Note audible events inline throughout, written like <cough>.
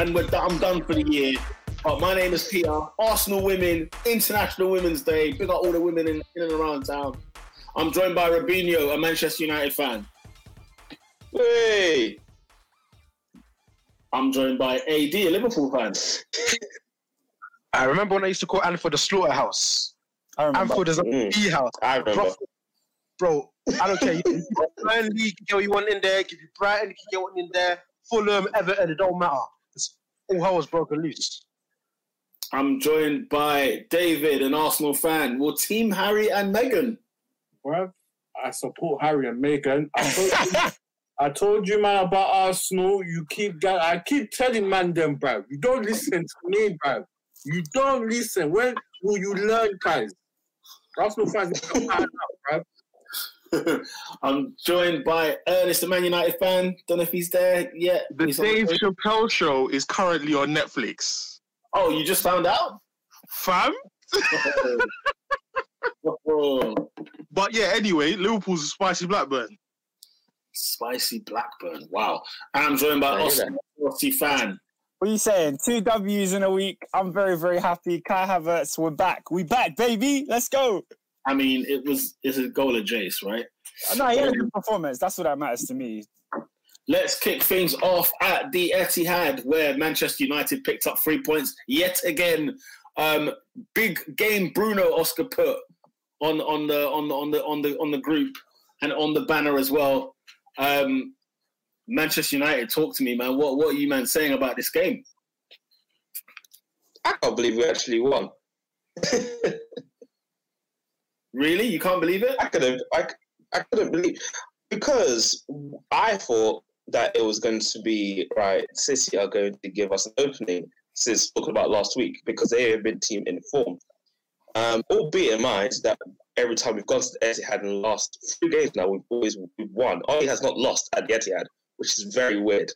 and we're, I'm done for the year. But my name is Peter. Arsenal Women, International Women's Day. Big up all the women in, in and around town. I'm joined by Robinho, a Manchester United fan. Hey, I'm joined by AD, a Liverpool fan. <laughs> I remember when I used to call Anfield the slaughterhouse. I remember. Anfield is a Mm. B house. I remember. Bro, bro, I don't care. You <laughs> get Burnley, you can get what you want in there. Give you Brighton, you can get what in there. Fulham, Everton, it don't matter. It's all hell was broken loose. I'm joined by David, an Arsenal fan. Well, Team Harry and Meghan. bruv. I support Harry and Meghan. I told you, <laughs> I told you man, about Arsenal. You keep, ga- I keep telling man them, bruv. You don't listen to me, bruv. You don't listen. When will you learn, guys? Arsenal fans, need to find out, bruv. <laughs> I'm joined by Ernest, a Man United fan. Don't know if he's there yet. The He's Dave the- Chappelle show is currently on Netflix. oh, you just found out? Fam? <laughs> But yeah, anyway, Liverpool's a spicy Blackburn. Spicy Blackburn. Wow. And I'm joined by I hear fan. What are you saying? Two W's in a week. I'm very, very happy. Kai Havertz, we're back. We back, baby. Let's go. I mean, it was it's a goal of Jace, right? No, he had a good performance. That's what that matters to me. Let's kick things off at the Etihad, where Manchester United picked up three points yet again. Um, big game, Bruno Oscar put on on the on the on the on the on the group and on the banner as well. Um, Manchester United, talk to me, man. What what are you man saying about this game? I can't believe we actually won. <laughs> Really, you can't believe it? I couldn't. I, I couldn't believe because I thought that it was going to be right. City are going to give us an opening since spoken about last week because they have been team informed. Um, albeit in mind that every time we've gone to the Etihad in lost three games now, we've always we've won. Oli has not lost at the Etihad, which is very weird.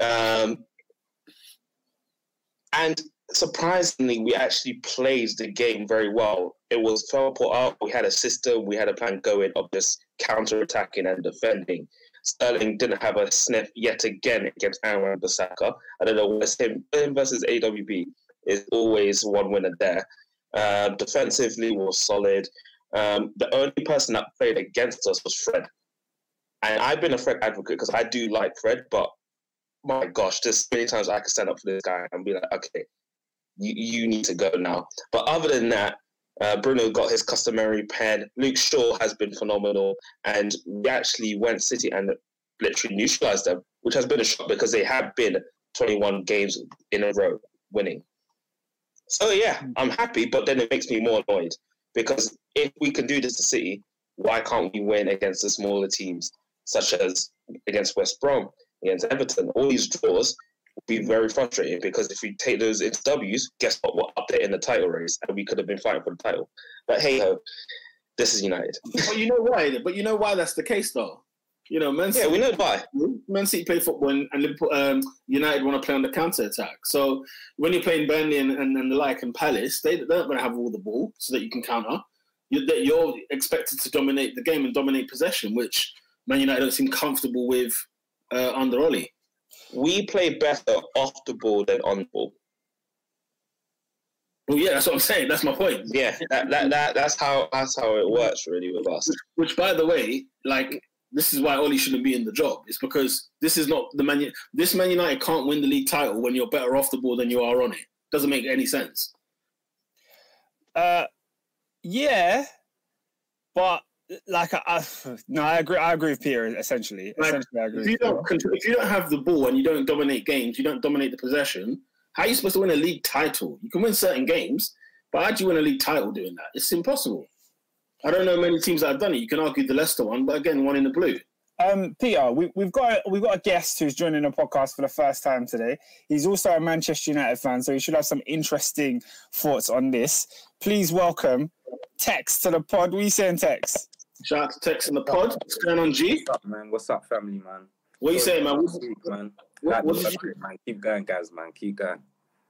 Um, and surprisingly, we actually played the game very well. It was well put out. We had a system. We had a plan going of just counter attacking and defending. Sterling didn't have a sniff yet again against Aaron Bissaka. I don't know what's him, him versus AWB is always one winner there. Um, defensively was solid. Um, the only person that played against us was Fred, and I've been a Fred advocate because I do like Fred, but my gosh, there's many times I could stand up for this guy and be like, okay, you, you need to go now. But other than that, uh, Bruno got his customary pen. Luke Shaw has been phenomenal, and we actually went City and literally neutralized them, which has been a shock because they have been 21 games in a row winning. So yeah, I'm happy, but then it makes me more annoyed because if we can do this to City, why can't we win against the smaller teams such as against West Brom, against Everton? All these draws be very frustrating because if we take those into W's, guess what? We're up there in the title race, and we could have been fighting for the title. But hey ho, this is United. But you know why? But you know why that's the case, though. You know, Man Yeah, City, we know why. Man City play football, and, and Liverpool, um, United want to play on the counter attack. So when you're playing Burnley and, and, and the like and Palace, they they're not going to have all the ball so that you can counter. You're, that you're expected to dominate the game and dominate possession, which Man United don't seem comfortable with uh, under Oli. We play better off the ball than on the ball. Well, yeah, that's what I'm saying. That's my point. Yeah, that, that, that that's how that's how it works really with us. Which, by the way, like this is why Oli shouldn't be in the job. It's because this is not the Man. This Man United can't win the league title when you're better off the ball than you are on it. Doesn't make any sense. Uh, yeah, but like I, I no, I agree. I agree with Peter. Essentially, Like, essentially, I agree. If you don't control, if you don't have the ball and you don't dominate games, you don't dominate the possession. How are you supposed to win a league title? You can win certain games, but how do you win a league title doing that? It's impossible. I don't know many teams that have done it. You can argue the Leicester one, but again, one in the blue. Um, Peter, we, we've got we've got a guest who's joining the podcast for the first time today. He's also a Manchester United fan, so he should have some interesting thoughts on this. Please welcome Tex to the pod. We are you saying, Tex? Shout out to Tex in the pod. What's going on, G? What's up, man? What's up, family, man? What are you saying, man? What's week, man. what, what did you? man. Keep going, guys, man. Keep going.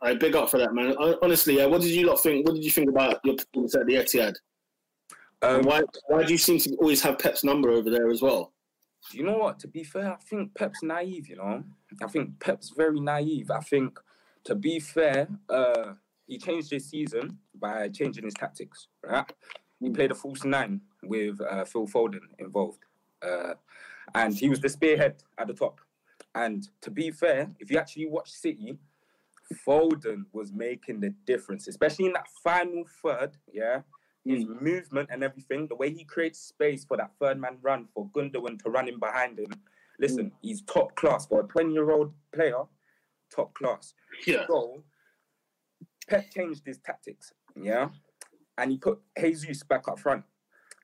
I big up for that, man. Honestly, yeah, what did you lot think? What did you think about your performance at the Etihad? Um, why why do you seem to always have Pep's number over there as well? you know what? To be fair, I think Pep's naive. You know, I think Pep's very naive. I think, to be fair, uh, he changed his season by changing his tactics. Right? He played a false nine with uh, Phil Foden involved, uh, and he was the spearhead at the top. And to be fair, if you actually watch City, Foden was making the difference, especially in that final third. Yeah, his movement and everything, the way he creates space for that third man run for Gundogan to run in behind him. Listen, he's top class for a 20 year old player, top class. Yeah. So Pep changed his tactics, yeah, and he put Jesus back up front.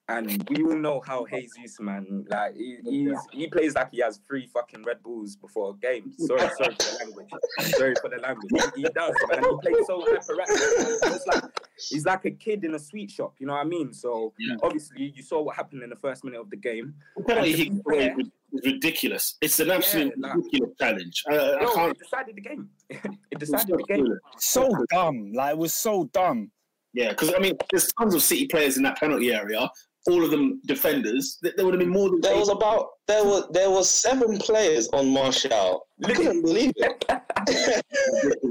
And we all know how Jesus, man, like he, he's, he plays like he has three fucking Red Bulls before a game. Sorry, sorry for the language. Sorry for the language. He, he does, man. He plays so hyperactive. It's like he's like a kid in a sweet shop. You know what I mean? So Yeah. obviously, you saw what happened in the first minute of the game. The penalty he And to be played fair- was was ridiculous. It's an absolute like- ridiculous challenge. I, I No, can't. <laughs> it decided the game. it decided the game. So dumb. Like it was so dumb. Yeah, because I mean, there's tons of City players in that penalty area. All of them defenders. There would have been more than There was about there was there was seven players on Martial. I couldn't believe it. <laughs>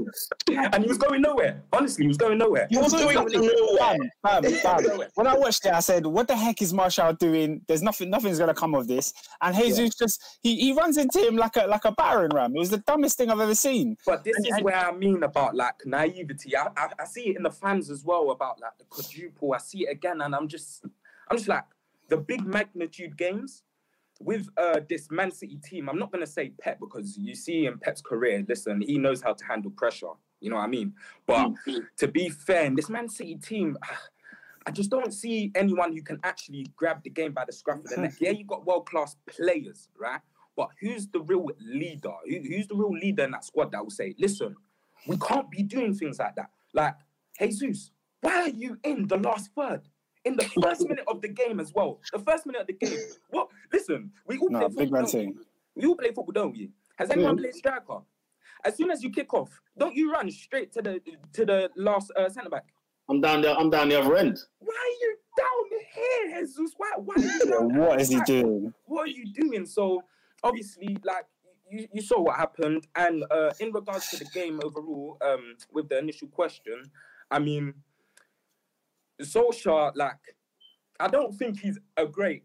ridiculous. And he was going nowhere. Honestly, he was going nowhere. He was doing nowhere. Bam, bam, bam. When I watched it, I said, "What the heck is Martial doing? There's nothing. Nothing's gonna come of this." And Jesus just he, he runs into him like a like a battering ram. It was the dumbest thing I've ever seen. But this is where I mean about like naivety. I, I, I see it in the fans as well about like the quadruple. I see it again, and I'm just I'm just like the big magnitude games with uh this Man City team. I'm not gonna say Pep because you see in Pep's career, listen, he knows how to handle pressure. You know what I mean? But to be fair, in this Man City team. <sighs> I just don't see anyone who can actually grab the game by the scruff of the neck. Yeah, you got world class players, right? But who's the real leader? Who, who's the real leader in that squad that will say, listen, we can't be doing things like that. Like, Jesus, why are you in the last third? In the first minute of the game as well. The first minute of the game. What? Listen, we all No, play big football. man don't we? thing. We all play football, don't we? Has anyone played striker? As soon as you kick off, don't you run straight to the to the last uh, centre back? I'm down there. I'm down the other end. Why are you down here, Jesus? Why? Why? Are you <laughs> down What that is he doing? What are you doing? So obviously, like you, you saw what happened, and uh, in regards to the game overall, um, with the initial question, I mean, Solskjaer, like, I don't think he's a great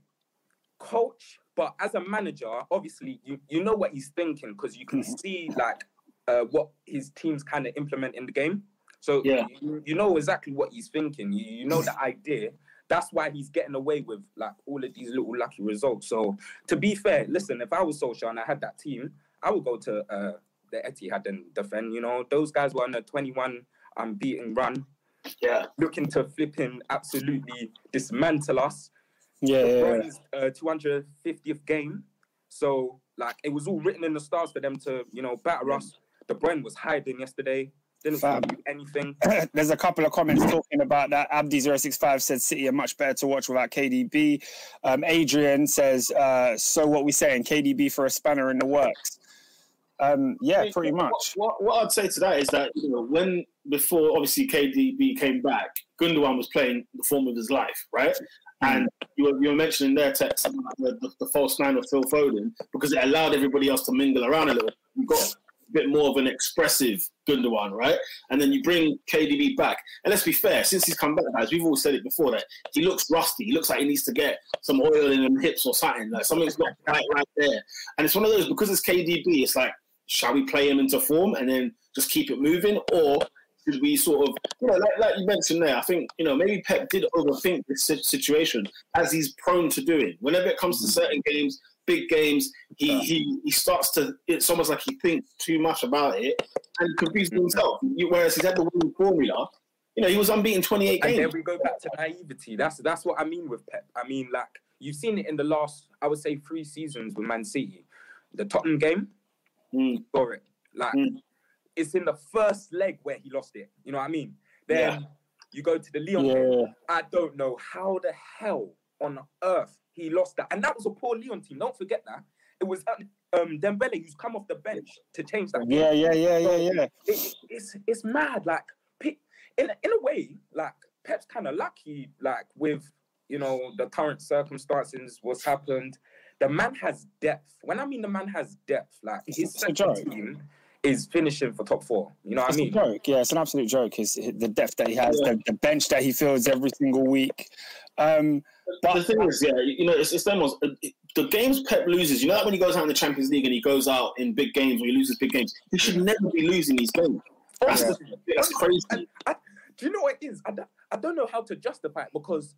coach, but as a manager, obviously, you you know what he's thinking because you can see like uh, what his teams kind of implement in the game. So Yeah. you, you know exactly what he's thinking. You, you know the <laughs> idea. That's why he's getting away with like all of these little lucky results. So to be fair, listen, if I was Solskjaer and I had that team, I would go to uh, the Etihad and defend. You know, those guys were on a 21 unbeaten run, Yeah. looking to flipping absolutely dismantle us. Yeah, De yeah, yeah. Uh, 250th game. So, like, it was all written in the stars for them to, you know, batter us. De Bruyne was hiding yesterday, didn't Fam. do anything. <clears throat> There's a couple of comments talking about that. Abdi065 said City are much better to watch without KDB. Um, Adrian says, uh, so what we saying, KDB for a spanner in the works. Um, yeah, pretty What- much. What, what I'd say to that is that you know when before obviously KDB came back, Gundogan was playing the form of his life, right? And you were, you were mentioning there, Tex, about the, the, the false nine of Phil Foden because it allowed everybody else to mingle around a little. You got a bit more of an expressive Gundogan, right? And then you bring KDB back. And let's be fair, since he's come back, guys, we've all said it before that he looks rusty. He looks like he needs to get some oil in his hips or something. Like something's not right right there. And it's one of those because it's KDB. It's like shall we play him into form and then just keep it moving, or should we sort of, you know, like, like you mentioned there? I think you know maybe Pep did overthink this situation as he's prone to doing. Whenever it comes to mm. certain games, big games, he he he starts to. It's almost like he thinks too much about it and confuses mm. himself. Whereas he's had the winning formula. You know, he was unbeaten 28 games. And then we go back to naivety. That's that's what I mean with Pep. I mean, like you've seen it in the last, I would say, three seasons with Man City. The Tottenham game, Mm. for it. Like Mm. it's in the first leg where he lost it. You know what I mean? Then you go to the Lyon Yeah. I don't know how the hell on earth he lost that, and that was a poor Lyon team. Don't forget that it was um Dembele who's come off the bench to change that. game Yeah, yeah, yeah, yeah, yeah. it, it- it's it's mad. Like in in a way, like Pep's kind of lucky, like with you know the current circumstances, what's happened. The man has depth. When I mean the man has depth, like It's- his it's second joke. team is finishing for top four. You know what It's I a mean? joke. Yeah, it's an absolute joke. His the depth that he has, the, the bench that he fills every single week. Um, the thing is, yeah, you know, it's, it's them ones. uh, The games Pep loses, you know, like when he goes out in the Champions League and he goes out in big games or he loses big games, he should never be losing these games. That's, Yeah. the, that's crazy. I, I, do you know what it is? I don't, I don't know how to justify it because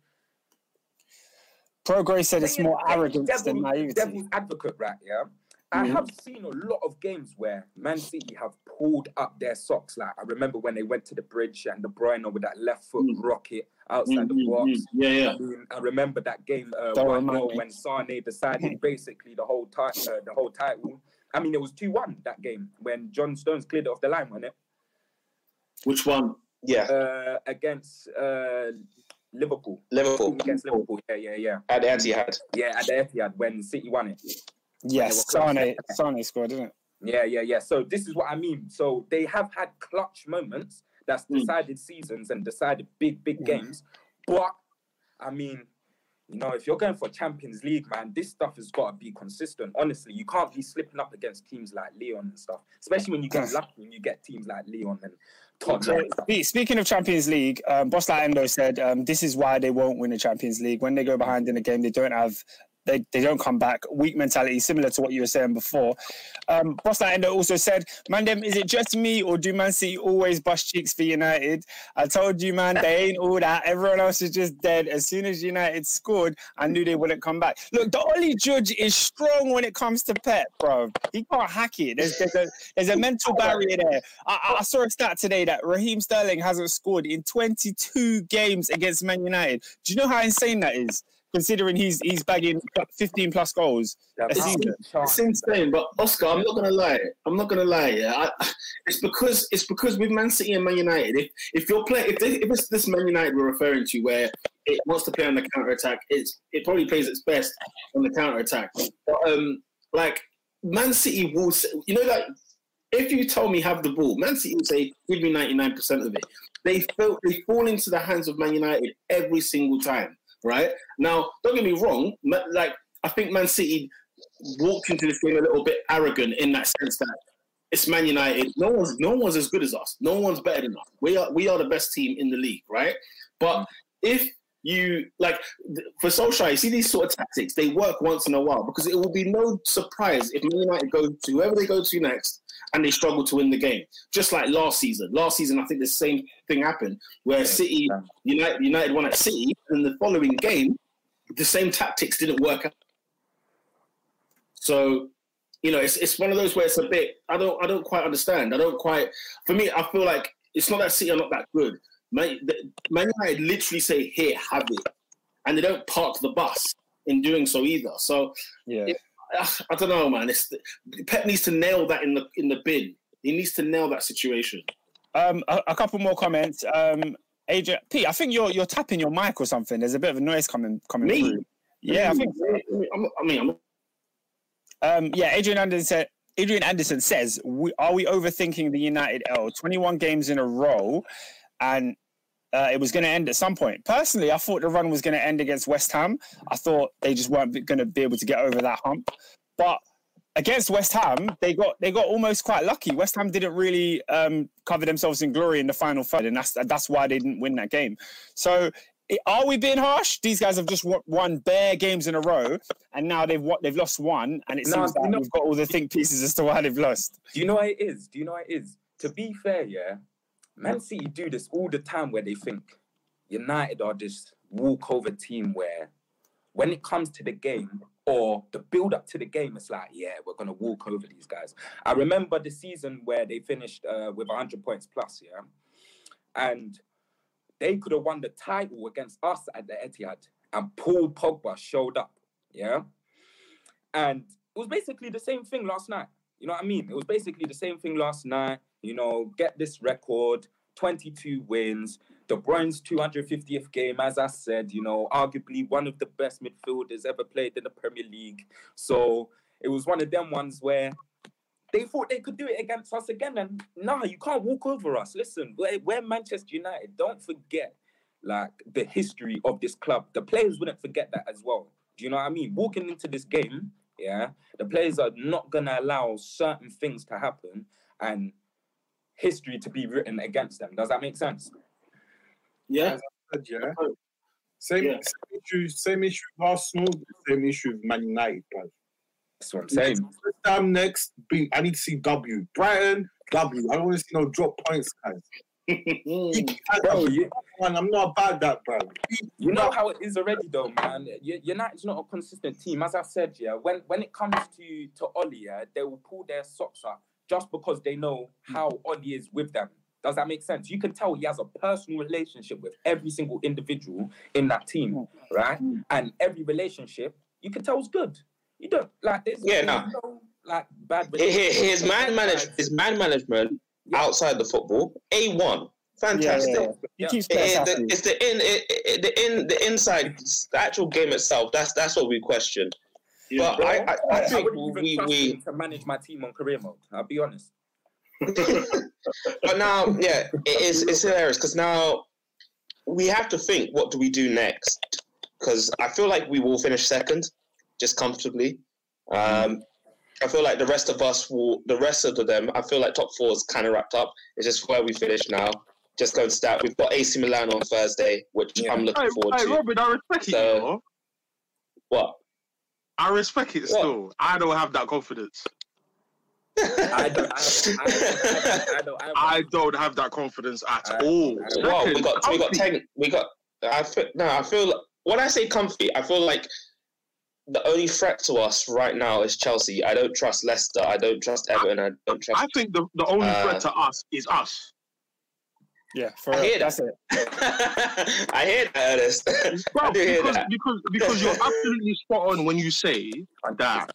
Pro said it's more playing arrogance than devil- naivety. Devil's advocate, right? Yeah. I Mhm. have seen a lot of games where Man City have pulled up their socks. Like I remember when they went to the bridge and De Bruyne with that left foot Mm. rocket outside Mm, the mm, box. mm. Yeah, yeah. I mean, I remember that game uh, Don't one remind 0 me. when Sane decided <laughs> basically the whole time, uh, the whole title. I mean, it was two one that game when John Stones cleared it off the line, wasn't it? Which one? Yeah, Uh, against uh, Liverpool. Liverpool Against Liverpool, yeah, yeah, yeah, at the Etihad. yeah. At the Etihad when City won it. Yes. Sane, Sane scored, didn't it? Yeah, yeah, yeah. So this is what I mean. So they have had clutch moments that's Mm. decided seasons and decided big, big Mm. games. But I mean, you know, if you're going for Champions League, man, this stuff has got to be consistent. Honestly, you can't be slipping up against teams like Lyon and stuff, especially when you get lucky and you get teams like Lyon and Tottenham. So, and stuff. spe- speaking of Champions League, um, Boss Endo said um, this is why they won't win the Champions League. When they go behind in a game, they don't have. They, they don't come back. Weak mentality, similar to what you were saying before. Um, Boss Endo also said, "Mandem, is it just me or do Man City always bust cheeks for United? I told you, man, they ain't all that. Everyone else is just dead. As soon as United scored, I knew they wouldn't come back. Look, the Ollie Judge is strong when it comes to Pep, bro. He can't hack it. There's, there's a there's a mental barrier there. I- I saw a stat today that Raheem Sterling hasn't scored in 22 games against Man United. Do you know how insane that is? Considering he's he's bagging 15 plus goals. Yeah, a season. It's insane, but Oscar, I'm not gonna lie. I'm not gonna lie. Yeah, I, it's because it's because with Man City and Man United, if if you're playing, if, they, if it's this Man United we're referring to, where it wants to play on the counter attack, it's it probably plays its best on the counter attack. But um, like Man City will, you know, like if you told me have the ball, Man City will say give me 99 percent of it. They feel they fall into the hands of Man United every single time. Right now, don't get me wrong. Like I think Man City walked into this game a little bit arrogant in that sense that it's Man United. No one's no one's as good as us. No one's better than us. We are we are the best team in the league, right? But mm. if you like for Solskjaer, you see these sort of tactics, they work once in a while because it will be no surprise if Man United go to whoever they go to next and they struggle to win the game. Just like last season. Last season, I think the same thing happened where City yeah. United United won at City, and the following game, the same tactics didn't work out. So, you know, it's it's one of those where it's a bit. I don't I don't quite understand. I don't quite. For me, I feel like it's not that City are not that good. Man, the- Man United literally say, "Here, have it," and they don't park the bus in doing so either. So Yeah. ah, I don't know, man. It's Pep needs to nail that in the in the bin. He needs to nail that situation. Um, a, a couple more comments. Um, Adrian, Pete, I think you're you're tapping your mic or something. There's a bit of a noise coming coming Me? through. Yeah, I think. so. I'm, mean, I'm, Um, yeah, Adrian Anderson said. Adrian Anderson says, we, "Are we overthinking the United L? Twenty-one games in a row, and uh, it was going to end at some point. Personally, I thought the run was going to end against West Ham. I thought they just weren't going to be able to get over that hump. But against West Ham, they got they got almost quite lucky. West Ham didn't really um, cover themselves in glory in the final third, and that's that's why they didn't win that game. So." Are we being harsh? These guys have just won- bare games in a row, and now they've what they've lost one, and it No, seems like know- we've got all the think pieces as to why they've lost. Do you know what it is? Do you know what it is? To be fair, yeah, Man City do this all the time where they think United are this walkover team where when it comes to the game or the build up to the game, it's like, yeah, we're gonna walk over these guys. I remember the season where they finished uh, with 100 points plus, yeah, and they could have won the title against us at the Etihad, and Paul Pogba showed up, yeah, and it was basically the same thing last night. You know what I mean? It was basically the same thing last night. You know, get this record, 22 wins. De Bruyne's 250th game, as I said, you know, arguably one of the best midfielders ever played in the Premier League. So it was one of them ones where they thought they could do it against us again. And nah, you can't walk over us. Listen, we're, we're Manchester United. Don't forget, like, the history of this club. The players wouldn't forget that as well. Do you know what I mean? Walking into this game, yeah, the players are not gonna allow certain things to happen and history to be written against them. Does that make sense? Yeah. Said, yeah. Oh. Same, Yeah. same issue. Same issue with Arsenal. Same issue with Man United. Bro. That's what I'm saying. West Ham next. Bing, I need to see W. Brighton W. I don't want to see no drop points, guys. <laughs> Bro, you, Man, I'm not about that, bro. you know how it is already though, man. United's not a consistent team. As I said, yeah, when when it comes to to Ollie, yeah, they will pull their socks up just because they know how Ollie is with them. Does that make sense? You can tell he has a personal relationship with every single individual in that team, right? And every relationship, you can tell is good. You don't like this. Yeah, no. no like bad. His, his man manage his man management Yeah. outside the football, a one, fantastic. yeah, yeah. Yeah. keeps It- it- the- it's the in it, it, the in the inside the actual game itself. That's that's what we question. Yeah. But I I, I I think we trust we him to manage my team on career mode. I'll be honest. but now yeah it is it's hilarious because now we have to think what do we do next because I feel like we will finish second just comfortably. Um, I feel like the rest of us will the rest of them. I feel like top four is kind of wrapped up. It's just where we finish now. Just going to start. We've got AC Milan on Thursday, which Yeah. I'm looking Hey, forward hey, to. Robin, I respect. So- you know. What? I respect it still. I don't have that confidence. I don't. I, I, I, I don't. I, I don't have that confidence at I- all. I- well, we Second, got we got ten. We got. I feel no. I feel when I say comfy, I feel like the only threat to us right now is Chelsea. I don't trust Leicester. I don't trust Everton. I don't trust. I think the, the only Uh, threat to us is us. Yeah, for I real. hear that. That's it. <laughs> I hear that, Ernest. <laughs> I Bro, do hear because, that. because because you're <laughs> absolutely spot on when you say that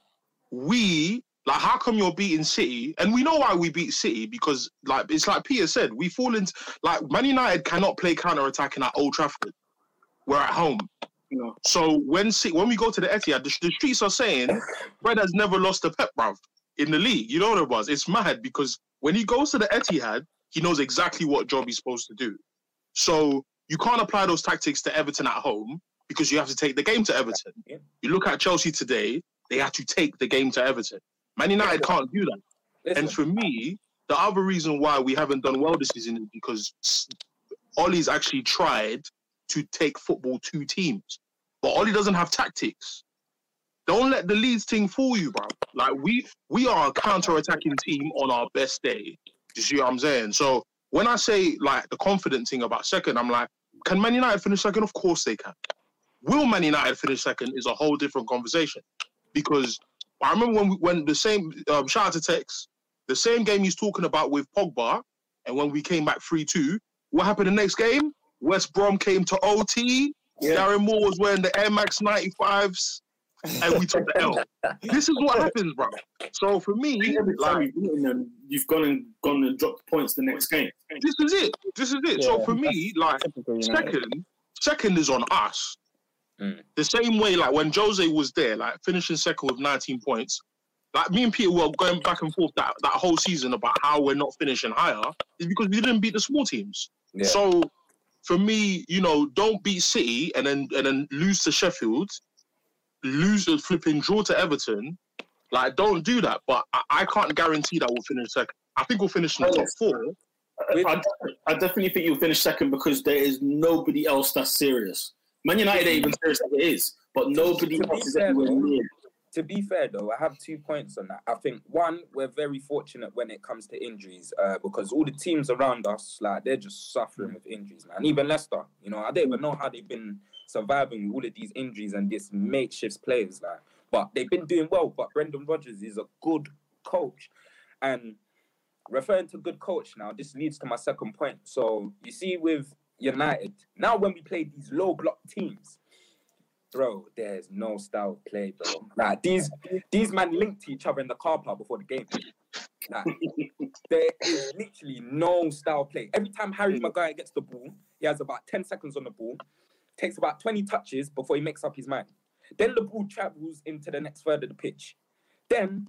we like how come you're beating City and we know why we beat City because like it's like Peter said we fall into like Man United cannot play counter attacking at Old Trafford. We're at home. No. So when when we go to the Etihad, the, the streets are saying Fred has never lost a pep, bruv, in the league. You know what it was? It's mad because when he goes to the Etihad, he knows exactly what job he's supposed to do. So you can't apply those tactics to Everton at home because you have to take the game to Everton. Yeah. You look at Chelsea today; they had to take the game to Everton. Man United can't do that. listen, And for me, the other reason why we haven't done well this season is because Ollie's actually tried to take football to teams, but Ollie doesn't have tactics. Don't let the Leeds team fool you, bro. Like we we are a counter-attacking team on our best day. You see what I'm saying? So when I say like the confident thing about second, I'm like, can Man United finish second? Of course they can. Will Man United finish second is a whole different conversation because I remember when we, when the same um, shout out to Tex, the same game he's talking about with Pogba, and when we came back three two, what happened the next game? West Brom came to OT. Yeah. Darren Moore was wearing the Air Max 95s, and we took the L. This is what happens, bro. So for me, like you've beaten them, you've gone and gone and dropped points the next game. this is it. This is it. so for me, like Typical United. second, second is on us. Mm. The same way, like when Jose was there, like finishing second with 19 points. Like me and Peter were going back and forth that, that whole season about how we're not finishing higher is because we didn't beat the small teams. Yeah. So for me, you know, don't beat City and then and then lose to Sheffield, lose the flipping draw to Everton. Like, don't do that. But I, I can't guarantee that we'll finish second. I think we'll finish in the top four. With- I, I definitely think you'll finish second because there is nobody else that's serious. Man United ain't even serious as it is, but nobody To else is fair, anywhere near. to be fair though, I have two points on that. I think one, we're very fortunate when it comes to injuries, uh, because all the teams around us, like they're just suffering with injuries, man. Even Leicester, you know, I don't even know how they've been surviving with all of these injuries and this makeshift players, like. But they've been doing well. But Brendan Rodgers is a good coach, and referring to good coach now, this leads to my second point. So you see, with United, now when we play these low block teams, bro, there's no style play, bro. Like these these men linked to each other in the car park before the game. Like, <laughs> there is literally no style play. Every time Harry Maguire gets the ball, he has about 10 seconds on the ball, takes about 20 touches before he makes up his mind. Then the ball travels into the next third of the pitch. Then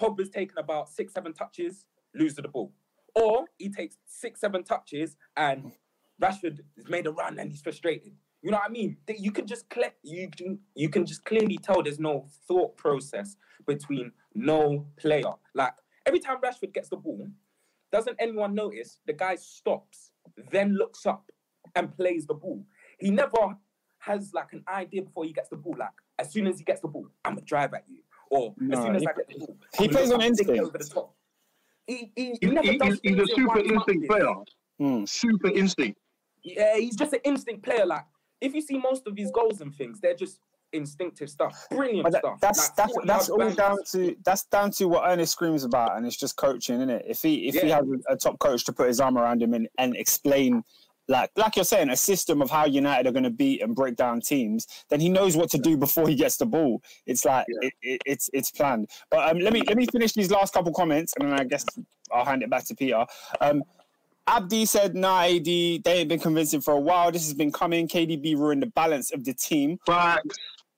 Pogba's taken about six, seven touches, loses the ball. Or he takes six, seven touches and Rashford has made a run and he's frustrated. You know what I mean? You can just cle- you can you can just clearly tell there's no thought process between no player. Like every time Rashford gets the ball, doesn't anyone notice the guy stops, then looks up and plays the ball? He never has like an idea before he gets the ball. Like as soon as he gets the ball, I'm gonna drive at you, or as soon as he- I get the ball, he I'm plays on instinct. over the top. He, he, he He- does he's, he's a super one instinct player. Hmm. Super instinct. Yeah, he's just an instinct player. Like if you see most of his goals and things, they're just instinctive stuff, brilliant that, stuff. that's Like, that's that's all bang. down to that's down to what Ernest screams about, and it's just coaching, isn't it? If he if he Yeah. has a, a top coach to put his arm around him and, and explain, like like you're saying, a system of how United are going to beat and break down teams, then he knows what to do before he gets the ball. It's like it, it, it's it's planned. But um, let me let me finish these last couple comments, and then I guess I'll hand it back to Peter. Um, Abdi said, "Nah, AD, they ain't been convincing for a while. This has been coming. KDB ruined the balance of the team." But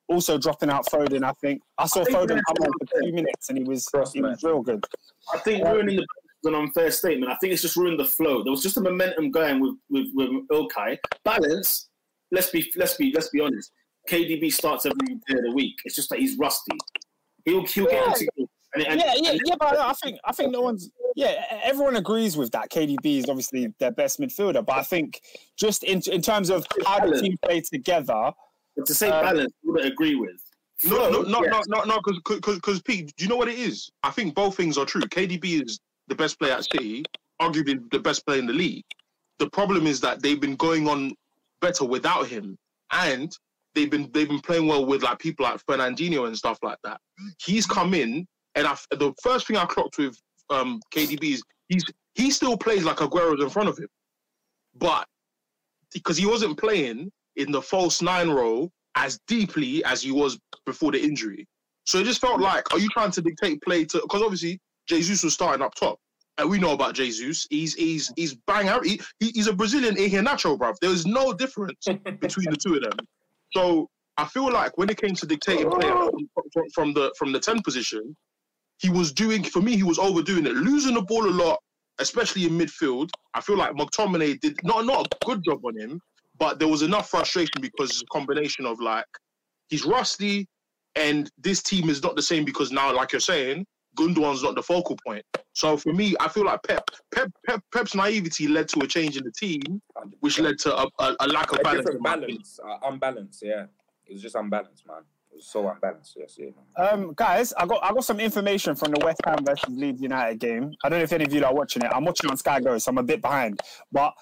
also dropping out Foden. I think I saw I think Foden come on for two minutes and he was Cross he was real good. I think ruining the an unfair statement. I think it's just ruined the flow. There was just a momentum going with with, with Ilkay. Balance. Let's be let's be let's be honest. KDB starts every day of the week. It's just that he's rusty. He'll he'll Yeah. get into goals. and, and, yeah, yeah, and- yeah. But I think I think no one's yeah. Everyone agrees with that. KDB is obviously their best midfielder, but I think just in in terms of how the team play together, But to say Um, balance, I wouldn't agree with. No, no, no, yes. no, no, no, because because because Pete, do you know what it is? I think both things are true. KDB is the best player at City, arguably the best player in the league. The problem is that they've been going on better without him, and they've been they've been playing well with like people like Fernandinho and stuff like that. He's come in, and I, the first thing I clocked with um, KDB is he's he still plays like Aguero's in front of him, but because he wasn't playing in the false nine role as deeply as he was before the injury. So it just felt like, are you trying to dictate play to? Because obviously Jesus was starting up top, and we know about Jesus. He's he's he's bang out. He, he- he's a Brazilian in here, Nacho, bruv. There is no difference <laughs> between the two of them. So I feel like when it came to dictating play from, from, from the from the ten position, he was doing for me. He was overdoing it, losing the ball a lot, especially in midfield. I feel like McTominay did not not a good job on him, but there was enough frustration because it's a combination of like he's rusty, and this team is not the same because now, like you're saying, Gundogan's not the focal point. So for me, I feel like Pep, Pep, Pep Pep's naivety led to a change in the team, which led to a, a, a lack of a balance. different in my opinion. balance, uh, unbalanced. Yeah, it was just unbalanced, man. It was so unbalanced. Yes, yeah. um, guys, I got I got some information from the West Ham versus Leeds United game. I don't know if any of you are watching it. I'm watching on Sky Go, so I'm a bit behind. But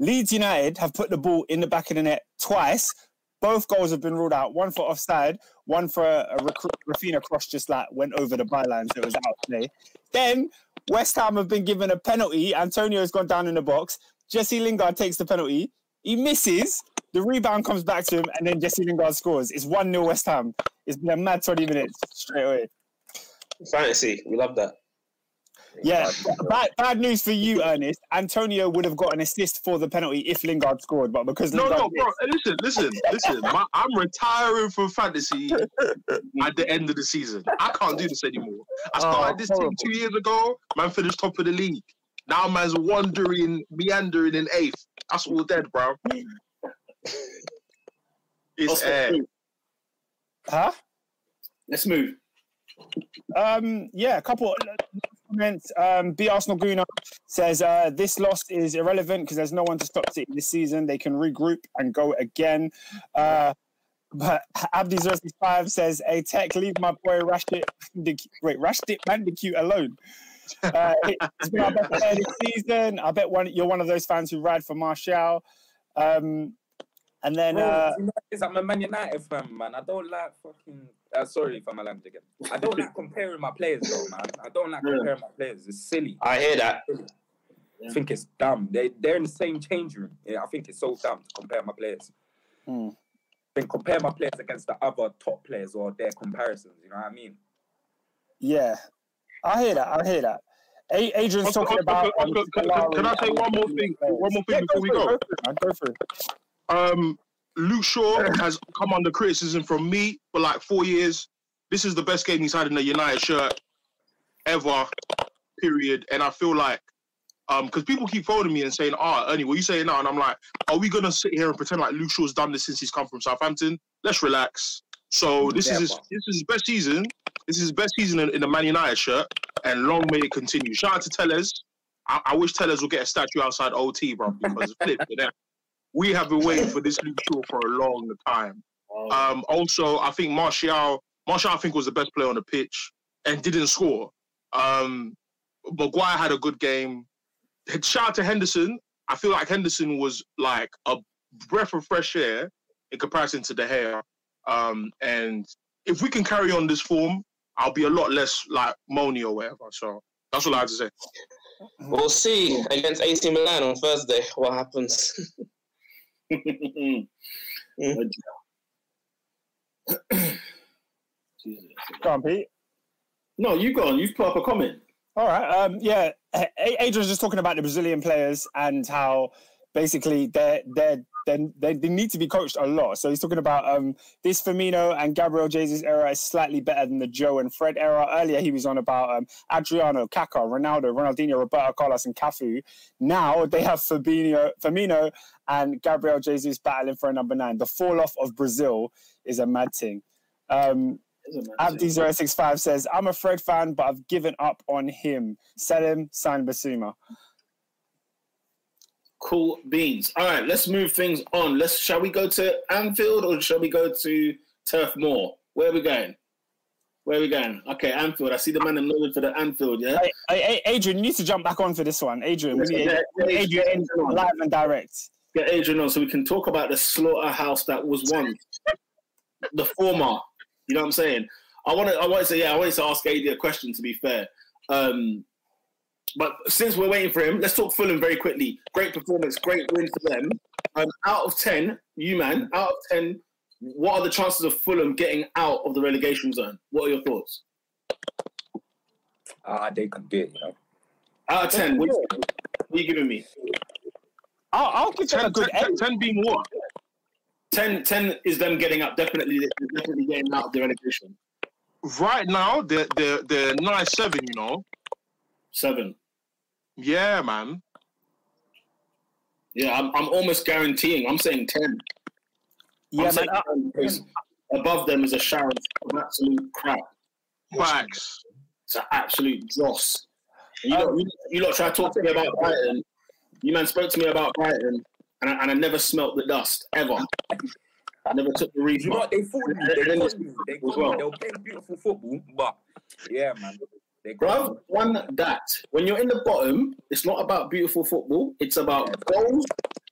Leeds United have put the ball in the back of the net twice. Both goals have been ruled out. One for offside, one for a, a Raphinha cross just like went over the byline, so it was out play. Then West Ham have been given a penalty. Antonio's gone down in the box. Jesse Lingard takes the penalty. He misses. The rebound comes back to him, and then Jesse Lingard scores. It's 1 0 West Ham. It's been a mad 20 minutes straight away. Fantasy, we love that. Yeah, bad, bad news for you, Ernest. Antonio would have got an assist for the penalty if Lingard scored, but because No, Lingard no, bro. Listen, listen, listen. <laughs> My, I'm retiring from fantasy <laughs> at the end of the season. I can't do this anymore. I started Oh, this horrible. team two years ago. Man finished top of the league. Now man's wandering, meandering in eighth. That's all dead, bro. It's Oscar, air. Huh? Let's move. Um, yeah, a couple of comments. Um, B Arsenal Guna says uh, this loss is irrelevant because there's no one to stop City this season. They can regroup and go again. Uh, but Abdi's five says, "Hey Tech, leave my boy Rashid wait Rashid Bandicoot alone." Uh, it's been our best player this season. I bet one you're one of those fans who ride for Martial. Um, and then uh, Is I'm a Man United fan, man. I don't like fucking. Uh, sorry for my language again. I don't like comparing my players, though, man. I don't like Yeah. comparing my players. It's silly. I hear that. I think it's dumb. They they're in the same change room. Yeah, I think it's so dumb to compare my players. Hmm. Then compare my players against the other top players or their comparisons. You know what I mean? yeah, I hear that. I hear that. A- Adrian's Oscar, talking Oscar, about. Oscar, um, can- can- can I say one more and- thing? One more thing Yeah, before we for go? it, for it, man. Go for it. Um, Luke Shaw <laughs> has come under criticism from me for like four years. This is the best game he's had in a United shirt ever, period. And I feel like Um, because people keep phoning me and saying, "Ah, Ernie, what are you saying now?" And I'm like, "Are we gonna sit here and pretend like Luke Shaw's done this since he's come from Southampton? Let's relax." So this is his, this is his best season. This is his best season in, in the Man United shirt, and long may it continue. Shout out to Telles. I, I wish Telles would get a statue outside OT, bro, because flip for them. We have been waiting for this Luke Shaw for a long time. Um, also, I think Martial, Martial, I think was the best player on the pitch and didn't score. Um, Maguire had a good game. Shout out to Henderson. I feel like Henderson was like a breath of fresh air in comparison to De Gea. Um, and if we can carry on this form, I'll be a lot less like moany or whatever. So that's all I have to say. We'll see against AC Milan on Thursday what happens. <laughs> <coughs> Jesus. Go on, Pete. No, you go on. You've put up a comment. All right. Um, yeah, Adrian's just talking about the Brazilian players and how basically they're, they're, they they need to be coached a lot. So he's talking about um, this Firmino and Gabriel Jesus era is slightly better than the Joe and Fred era. Earlier, he was on about um, Adriano, Kaká, Ronaldo, Ronaldinho, Roberto Carlos, and Cafu. Now they have Fabinho, Firmino and Gabriel Jesus battling for a number nine. The fall off of Brazil is a mad thing. Um, Abdi065 says, I'm a Fred fan, but I've given up on him. Sell him, sign Bissouma. Cool beans. All right, let's move things on. Let's shall we go to Anfield or shall we go to Turf Moor? Where are we going? Where are we going? Okay, Anfield. I see the man in loaded for the Anfield, yeah? Hey, hey, Adrian, you need to jump back on for this one. Adrian, we need Yeah, yeah, Adrian in yeah. live and direct. Get Adrian on so we can talk about the slaughterhouse that was once the former. You know what I'm saying? I want to. I want to. Say yeah, I wanted to ask Adrian a question. To be fair, um, but since we're waiting for him, let's talk Fulham very quickly. Great performance, great win for them. Um, out of ten, you man, out of ten, what are the chances of Fulham getting out of the relegation zone? What are your thoughts? Ah, they can do it, you know. Out of ten, what, what are you giving me? I'll, I'll give them a 10, good 10, eight. 10 being what? 10, 10 is them getting up. Definitely, definitely getting out of the relegation. Right now, they're, they're, they're nice seven, you know? Seven. Yeah, man. Yeah, I'm, I'm almost guaranteeing. I'm saying ten. Yeah, I'm man. saying uh, 10 because above them is a shower of absolute crap. Facts. It's an absolute dross. And You lot, you, you lot try to talk to me about Brighton. You man spoke to me about Brighton, and I, and I never smelt the dust ever. I never took the reason. You know what? They fooled me. They And then fooled it's me. They as fooled well. me. They were playing beautiful football, but yeah, man. They got Bruv, one that when you're in the bottom, it's not about beautiful football. It's about goals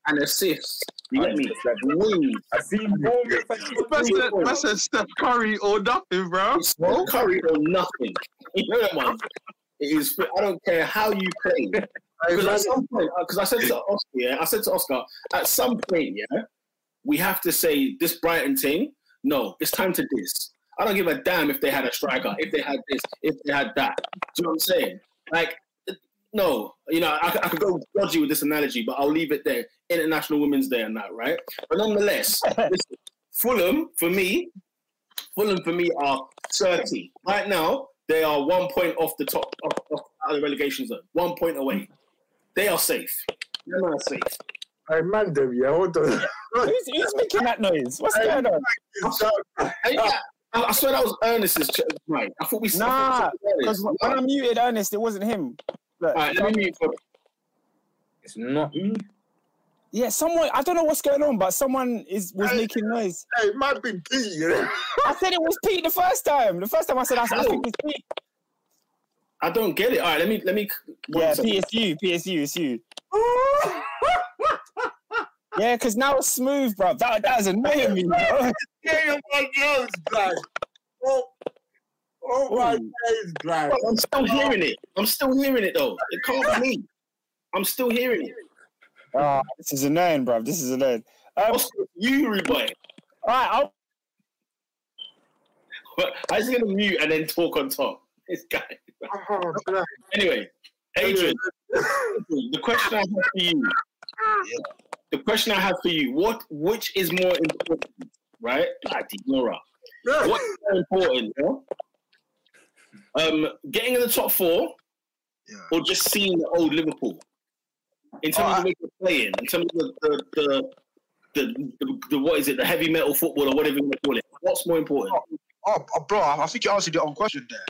and assists. You get me? Wins. I see Bournemouth. Best said, Steph Curry or nothing, bro. It's not curry or nothing. <laughs> You know that one. It is. I don't care how you play. <laughs> Because at some point, uh, because I said to Oscar, yeah, I said to Oscar, at some point, yeah, we have to say this Brighton thing. No, it's time to diss. I don't give a damn if they had a striker, if they had this, if they had that. Do you know what I'm saying? Like, no, you know, I, I could go dodgy with this analogy, but I'll leave it there. International Women's Day and that, right? But nonetheless, <laughs> listen, Fulham for me, Fulham for me are 30 right now. They are one point off the top of, of the relegation zone. One point away. They are safe. They're not safe. I man them, yeah, hold on. who's, who's making that noise? What's going on? And <laughs> yeah, I, I swear that was Ernest's ch- right. I thought we Nah, I thought we Because when I Ernest. muted Ernest, it wasn't him. Look, All right, let me mute for It's not me. yeah, someone. I don't know what's going on, but someone is was making noise. Hey, man, been Pete, you know? I said it was Pete the first time. The first time I said I, I think it's Pete. I don't get it. All right, let me let me. one Yeah, second. Pete, it's you. Pete, it's you. It's you. Yeah, because now it's smooth, bro. That that is annoying me. Bro. Yeah, my girls, guys. Oh, oh my Ooh. days, guys. I'm still hearing it. I'm still hearing it though. It can't be me. I'm still hearing it. Oh, this is annoying, bro. This is annoying. Um, Oscar, you rude boy. all right, I'll, But I was gonna mute and then talk on top. This guy. Oh, <laughs> Anyway, Adrian, the question I have for you. <laughs> The question I have for you: What, which is more important, right? Like Nora. What is more important? Yeah? Um, getting in the top four, Yeah. or just seeing the old Liverpool? in terms Oh, of the way they're playing, in terms of the the, the the, the, what is it, the heavy metal football or whatever you want to call it. What's more important? Oh, oh, bro, I think you answered your own question there.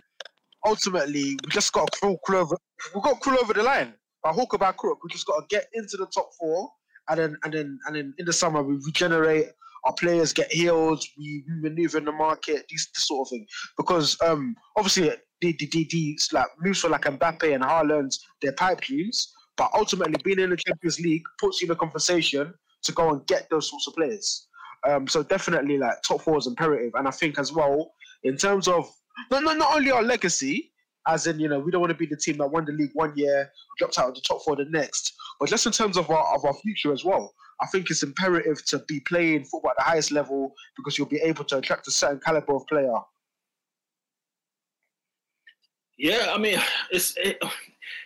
Ultimately, we just got to crawl, crawl over. We got to crawl over the line. By hook or by crook, we just got to get into the top four, and then and then and then in the summer we regenerate. Our players get healed. We maneuver in the market. This, this sort of thing. Because um, obviously the the, the, the like moves for like Mbappe and Haaland, they're pipe dreams. But ultimately, being in the Champions League puts you in a conversation to go and get those sorts of players. Um, so definitely, like top four is imperative, and I think as well in terms of not not, not only our legacy, as in you know we don't want to be the team that won the league one year, dropped out of the top four the next, but just in terms of our of our future as well. I think it's imperative to be playing football at the highest level because you'll be able to attract a certain caliber of player. Yeah, I mean, it's it,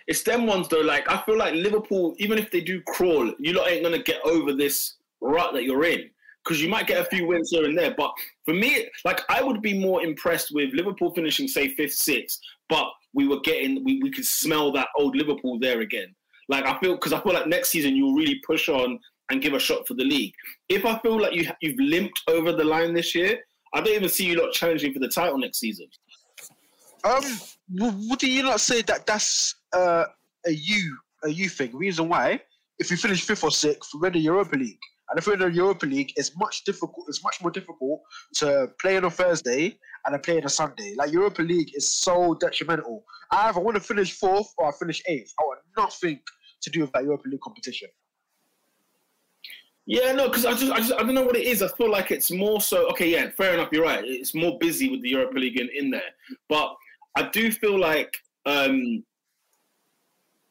it's them ones though. Like I feel like Liverpool, even if they do crawl, you lot ain't gonna get over this rut that you're in because you might get a few wins here and there. But for me, like I would be more impressed with Liverpool finishing say fifth, sixth, but we were getting we, we could smell that old Liverpool there again. Like I feel because I feel like next season you'll really push on and give a shot for the league. If I feel like you you've limped over the line this year, I don't even see you lot challenging for the title next season. Um, would you not say that that's uh, a you a you thing? Reason why, if we finish fifth or sixth, we're in the Europa League, and if we're in the Europa League, it's much difficult. It's much more difficult to play on a Thursday and to play on a Sunday. Like Europa League is so detrimental. I either want to finish fourth or I finish eighth. I want nothing to do with that Europa League competition. Yeah, no, because I just, I just, I don't know what it is. I feel like it's more so. Okay, yeah, fair enough. You're right. It's more busy with the Europa League in, in there, but I do feel like um,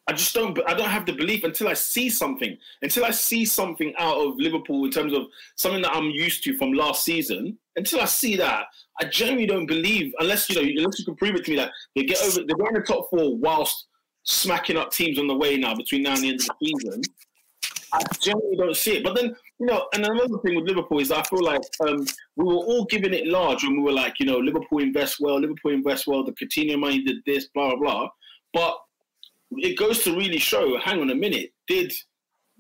I just don't. I don't have the belief until I see something. Until I see something out of Liverpool in terms of something that I'm used to from last season. Until I see that, I genuinely don't believe. Unless you know, unless you can prove it to me that they get over, they're in the top four whilst smacking up teams on the way now between now and the end of the season. I generally don't see it. But then, you know, and another thing with Liverpool is I feel like um, we were all giving it large when we were like, you know, Liverpool invest well, Liverpool invest well, the Coutinho money did this, blah, blah, blah. But it goes to really show, hang on a minute, did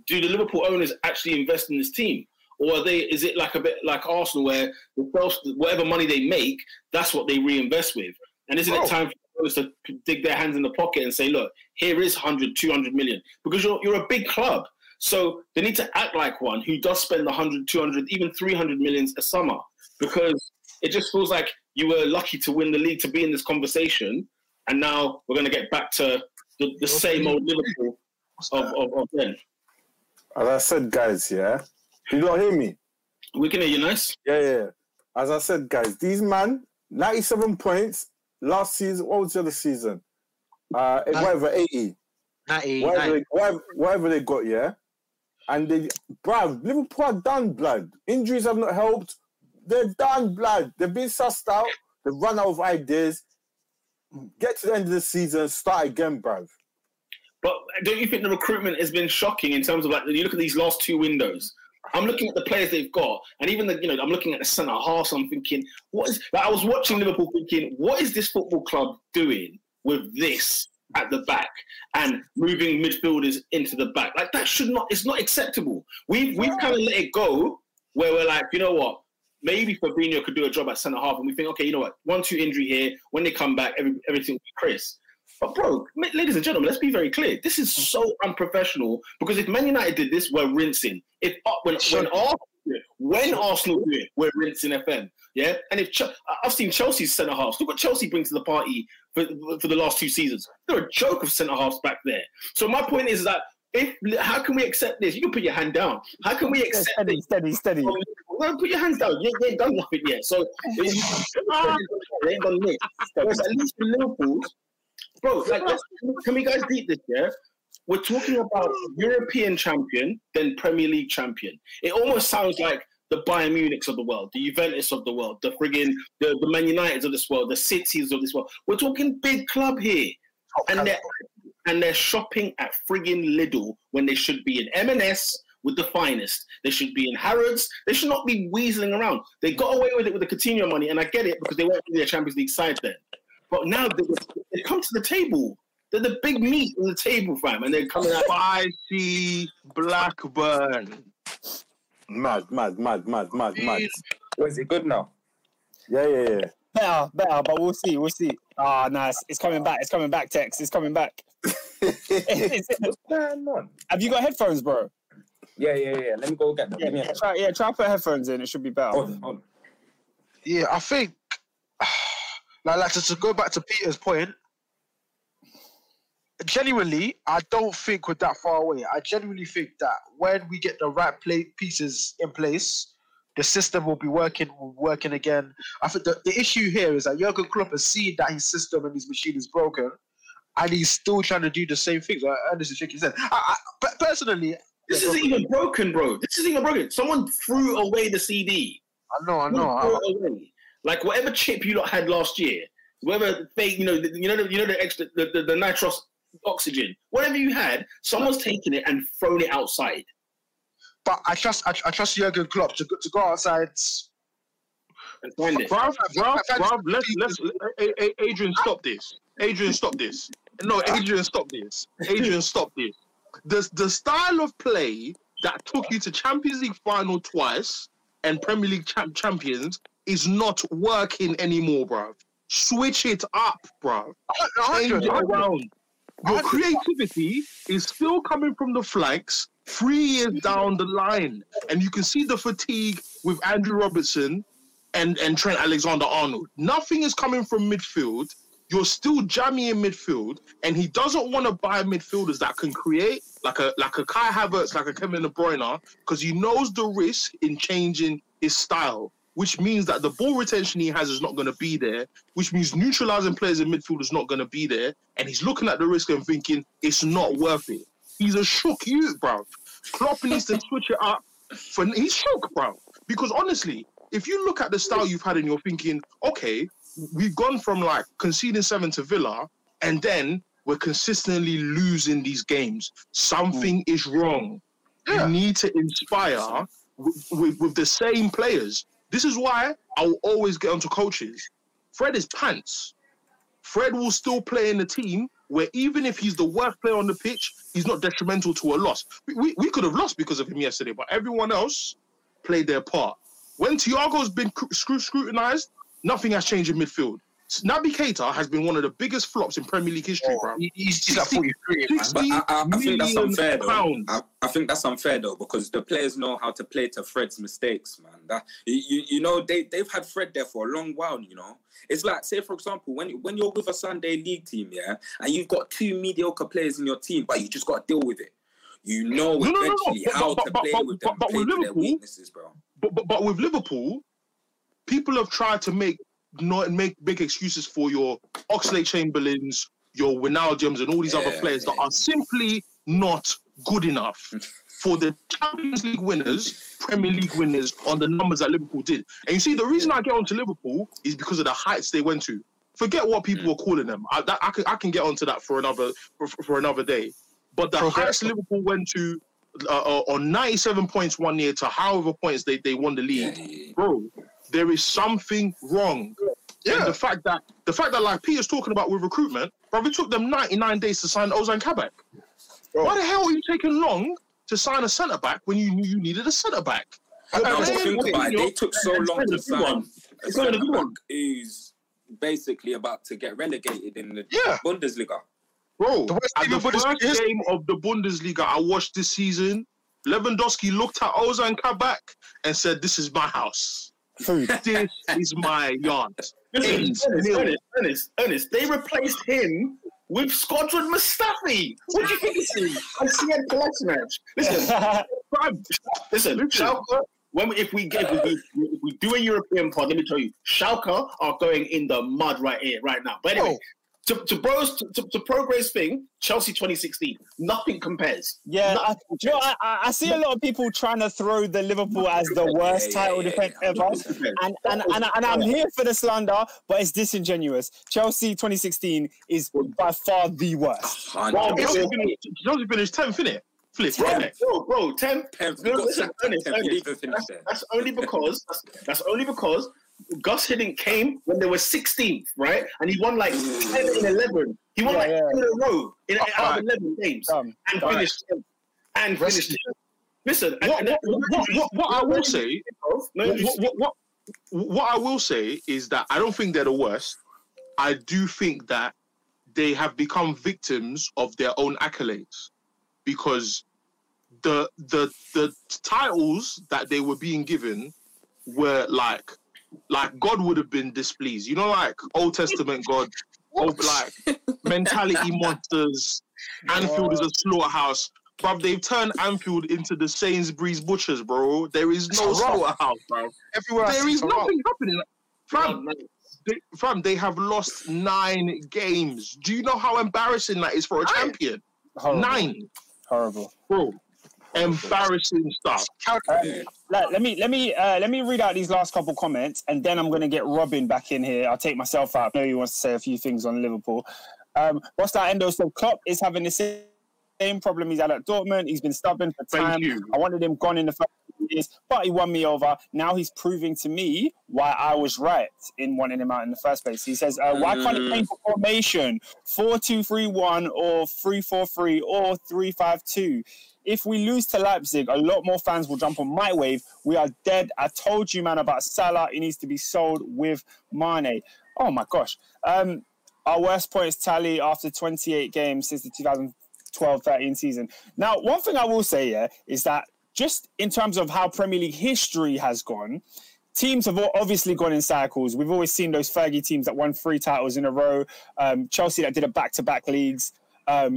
do the Liverpool owners actually invest in this team? Or are they is it like a bit like Arsenal where the first, whatever money they make, that's what they reinvest with? And isn't Oh. it time for owners to dig their hands in the pocket and say, look, here is 100, 200 million? Because you're, you're a big club. So they need to act like one who does spend 100, 200, even 300 millions a summer because it just feels like you were lucky to win the league to be in this conversation. And now we're going to get back to the, the same old Liverpool of, of, of then. As I said, guys, yeah. You don't hear me? We can hear you nice. Yeah, yeah. yeah. As I said, guys, these man, 97 points last season. What was the other season? Uh, whatever, 80. 90, Whatever 90. they, whatever, whatever they got, yeah. And they, bruv, Liverpool are done, blood. Injuries have not helped. They're done, blood. They've been sussed out. They've run out of ideas. Get to the end of the season, start again, bruv. But don't you think the recruitment has been shocking in terms of like when you look at these last two windows? I'm looking at the players they've got, and even the you know I'm looking at the centre half. I'm thinking, what is? Like, I was watching Liverpool, thinking, what is this football club doing with this at the back and moving midfielders into the back? Like that should not. It's not acceptable. We've we've kind of let it go where we're like, you know what? Maybe Fabinho could do a job at centre half, and we think, okay, you know what? One two injury here. When they come back, every, everything will be Chris. But bro, ladies and gentlemen, let's be very clear. This is so unprofessional because if Man United did this, we're rinsing. If uh, when when Arsenal do it, when Arsenal do it, we're rinsing FM. Yeah, and if Ch- I've seen Chelsea's centre halves, look what Chelsea brings to the party for, for the last two seasons. They're a joke of centre halves back there. So my point is that if how can we accept this? You can put your hand down. How can we accept Steady, this? steady, steady. No, put your hands down. You, you ain't done nothing yet. So <laughs> you ain't done. Whereas at least for Liverpool, bro, like, can we guys beat this? Yeah, we're talking about European champion, then Premier League champion. It almost sounds like the Bayern Munichs of the world, the Juventus of the world, the friggin' the, the Man Uniteds of this world, the cities of this world. We're talking big club here, and they're and they're shopping at friggin' Lidl when they should be in M&S with the finest. They should be in Harrods. They should not be weaseling around. They got away with it with the Coutinho money, and I get it because they weren't really a Champions League side then. But now they, they come to the table They're the big meat on the table, fam, and they're coming out. Spicy Blackburn. Mad, mad, mad, mad, mad, mad. Or is it good now? Yeah, yeah, yeah. Better, better, but we'll see, we'll see. Ah, nice. It's coming back. It's coming back, Tex. It's coming back. <laughs> What's going on? have you got headphones, bro? Yeah, yeah, yeah. Let me go get them. Yeah, Give me a try, yeah, try put headphones in. It should be better. Hold on, hold on. Yeah, I think <sighs> like, like to, to go back to Peter's point. Genuinely, I don't think we're that far away. I genuinely think that when we get the right play pieces in place, the system will be working working again. I think the, the issue here is that Jurgen Klopp has seen that his system and his machine is broken, and he's still trying to do the same things. I Ernest is shaking his head. I, I, personally, This isn't even broken, bro. This isn't even broken. Someone threw away the CD. I know, I know. I. Like whatever chip you lot had last year, whatever fake, you know, the, you know, the, you know the extra, the, the, the nitrous oxygen, whatever you had, someone's taken it and thrown it outside. but I trust I, I trust Jurgen Klopp to go, to go outside. And find it. Bruv, bruv, bruv, let's, let's, A- A- Adrian, stop this. Adrian, stop this. No, Adrian, stop this. Adrian, stop this. The, the style of play that took you to Champions League final twice and Premier League champ- champions is not working anymore, bruv. Switch it up, bruv. Change it around. Your creativity is still coming from the flanks three years down the line. And you can see the fatigue with Andrew Robertson and, and Trent Alexander Arnold. Nothing is coming from midfield. You're still jammy in midfield, and he doesn't want to buy midfielders that can create like a like a Kai Havertz, like a Kevin De Bruyne, because he knows the risk in changing his style, which means that the ball retention he has is not going to be there, which means neutralizing players in midfield is not going to be there, and he's looking at the risk and thinking it's not worth it. He's a shook youth, bro. Klopp needs to switch it up. For he's shook, bro. Because honestly, if you look at the style you've had and you're thinking, okay, we've gone from like conceding seven to Villa, and then we're consistently losing these games. Something mm. is wrong. Yeah. You need to inspire with, with, with the same players. This is why I will always get onto coaches. Fred is pants. Fred will still play in the team where even if he's the worst player on the pitch, he's not detrimental to a loss. We, we, we could have lost because of him yesterday, but everyone else played their part. When Thiago's been cr- scru- scrutinized, nothing has changed in midfield. Naby Keita has been one of the biggest flops in Premier League history, oh, bro. He's, he's at 43. man. But I, I, I think that's unfair though. I, I think that's unfair though because the players know how to play to Fred's mistakes, man. That you, you, know they they've had Fred there for a long while. You know, it's like say for example when when you're with a Sunday league team, yeah, and you've got two mediocre players in your team, but you just got to deal with it. You know No, no, no, no. eventually how but- to but- play but- with them, but- but play with Liverpool- weaknesses, bro. But, but but with Liverpool, people have tried to make not make big excuses for your Oxlade-Chamberlains, your Wijnaldums, and all these other Yeah, players that are simply not good enough for the Champions League winners, Premier League winners on the numbers that Liverpool did. And you see, the reason I get onto Liverpool is because of the heights they went to. Forget what people were calling them. I, that, I can I can get onto that for another for, for another day. But the Progress. heights Liverpool went to uh, uh, on 97 points one year to however points they, they won the league, Yeah, yeah, yeah. bro, there is something wrong. And the fact that the fact that like Peter's talking about with recruitment, bro, it took them 99 days to sign Ozan Kabak. Bro. Why the hell are you taking long to sign a centre back when you knew you needed a centre back? No, And but think about it. They took so long to a good one. sign a It's a good centre one. back who's basically about to get relegated in the Yeah. Bundesliga. Bro, The at the first game of the Bundesliga I watched this season, Lewandowski looked at Ozan Kabak and said, "This is my house. Food. <laughs> This is my yard." Ernest. Ernest, Ernest, Ernest, they replaced him with Shkodran Mustafi. What do you think this is? I see a Kolasinac. Listen, <laughs> listen, Listen. Schalke, when we, if we get if we, do, if we do a European pod, let me tell you, Schalke are going in the mud right here, right now. But anyway, oh. To, to bros to, to, to progress thing, Chelsea 2016, nothing compares. Yeah, I, Nothing do you know, I, I I see a lot of people trying to throw the Liverpool as the worst Yeah, yeah, title yeah, defense yeah. ever. compares. And, and, and, and I'm here for the slander, but it's disingenuous. Chelsea 2016 is by far the worst. Well, Chelsea finished, Chelsea finished 10th, innit? Flip, Bro, innit? bro, bro, 10, Tenth, No, we got listen, Ernest, tenth. Ernest, didn't even finish that's, that's only because that's, that's only because Gus Hiddink came when they were 16th, right? And he won like 10 in 11. He won Yeah, like yeah. in a row in out Alright. of eleven games Dumb, and dumb. finished and Rest- finished. Listen, and- What, what, what, what, what I will say, no, what, what, what, what I will say is that I don't think they're the worst. I do think that they have become victims of their own accolades because the the the titles that they were being given were like like God would have been displeased. You know, like Old Testament God, of like <laughs> mentality monsters. Anfield is a slaughterhouse. Bruv, they've turned Anfield into the Sainsbury's butchers, bro. There is no It's a rough. slaughterhouse, bro. Everywhere I There see is it's a rock. nothing happening. Fam, no, they, fam, they have lost nine games. Do you know how embarrassing that is for a champion? Horrible. Nine, Horrible. bro. Embarrassing stuff. Let, let me let me uh, let me read out these last couple comments, and then I'm going to get Robin back in here. I'll take myself out. I know he wants to say a few things on Liverpool. Um, what's that? Endo said Klopp is having the same same problem he's had at Dortmund. He's been stubborn for time. I wanted him gone in the first years, but he won me over. Now he's proving to me why I was right in wanting him out in the first place. He says, uh, why can't he play for formation 4-2-3-1 or 3-4-3 or 3-5-2? If we lose to Leipzig, a lot more fans will jump on my wave. We are dead. I told you, man, about Salah. He needs to be sold with Mane. Oh my gosh. Um, our worst points tally after 28 games since the 2012-13 season. Now, one thing I will say, yeah, is that just in terms of how Premier League history has gone, teams have obviously gone in cycles. We've always seen those Fergie teams that won three titles in a row. Um, Chelsea that did a back-to-back leagues. Um,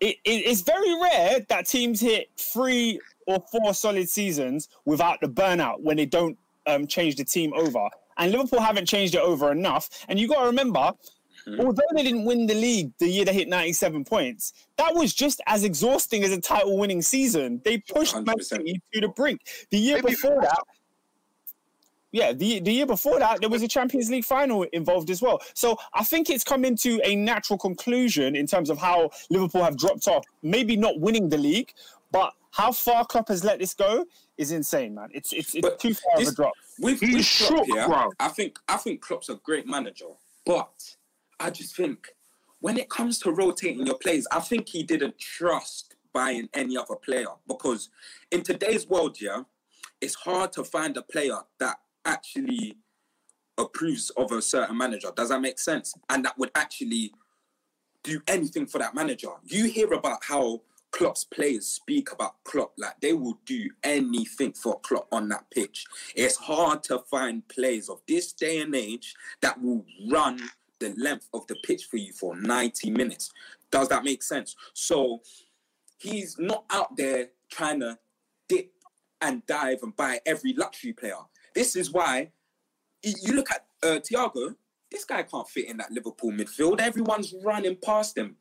it, it- it's very rare that teams hit three or four solid seasons without the burnout when they don't um, change the team over. And Liverpool haven't changed it over enough. And you got to remember, Mm-hmm. although they didn't win the league the year they hit 97 points, that was just as exhausting as a title winning season. They pushed Man 100%. City to the brink. The year Maybe- before that, yeah, the, the year before that, there was a Champions League final involved as well. So I think it's coming to a natural conclusion in terms of how Liverpool have dropped off. Maybe not winning the league, but how far Klopp has let this go is insane, man. It's it's, it's But too far of a drop. With, He's with Klopp, shook, yeah, bro. I think I think Klopp's a great manager, but I just think when it comes to rotating your players, I think he didn't trust buying any other player because in today's world, yeah, it's hard to find a player that actually approves of a certain manager. Does that make sense? And that would actually do anything for that manager. You hear about how Klopp's players speak about Klopp, like they will do anything for Klopp on that pitch. It's hard to find players of this day and age that will run the length of the pitch for you for 90 minutes. Does that make sense? So he's not out there trying to dip and dive and buy every luxury player. This is why you look at uh, Thiago, this guy can't fit in that Liverpool midfield. Everyone's running past him,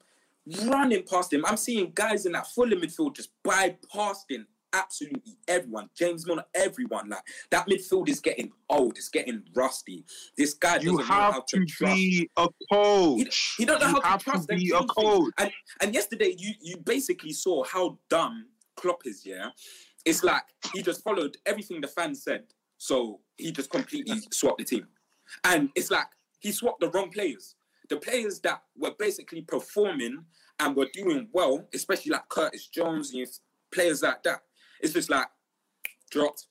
running past him. I'm seeing guys in that Fulham midfield just bypassing absolutely everyone. James Milner, everyone. Like that midfield is getting old. It's getting rusty. This guy doesn't You know how have to, to trust. be a He, coach. he don't know you how to trust to be a coach. And and yesterday you you basically saw how dumb Klopp is. Yeah, it's like he just followed everything the fans said, so he just completely swapped the team, and it's like he swapped the wrong players. The players that were basically performing and were doing well, especially like Curtis Jones and players like that. It's just like dropped,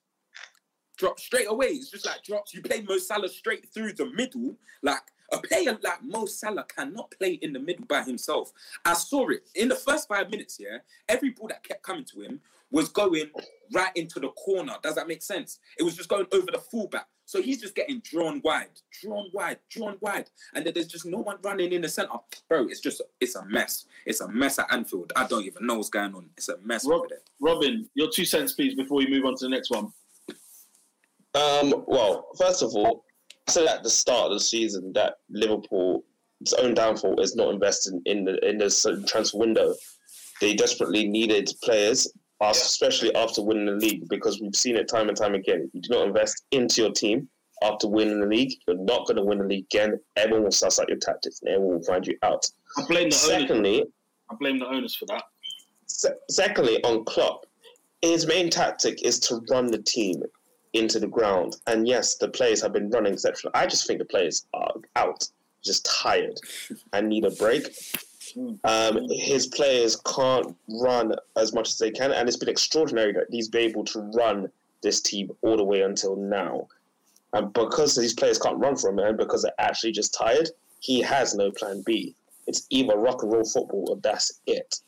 dropped straight away. It's just like drops. You play Mo Salah straight through the middle. Like a player like Mo Salah cannot play in the middle by himself. I saw it in the first five minutes. Yeah, every ball that kept coming to him was going right into the corner. Does that make sense? It was just going over the fullback. So he's just getting drawn wide, drawn wide, drawn wide, and then there's just no one running in the center. Bro, it's just it's a mess. It's a mess at Anfield. I don't even know what's going on. It's a mess Rob, over there. Robin, your two cents, please, before we move on to the next one. Um, well, first of all, I said at the start of the season that Liverpool's own downfall is not investing in the in the transfer window. They desperately needed players, as- especially after winning the league, because we've seen it time and time again. If you do not invest into your team after winning the league, you're not going to win the league again. Everyone will suss out your tactics, and everyone will find you out. I blame the owners. Secondly, I blame the owners for that. Se- secondly, on Klopp, his main tactic is to run the team into the ground. And yes, the players have been running exceptional. I just think the players are out. just tired and need a break. Um, his players can't run as much as they can, and it's been extraordinary that he's been able to run this team all the way until now. And because these players can't run from him, and because they're actually just tired, he has no plan B. It's either rock and roll football or that's it.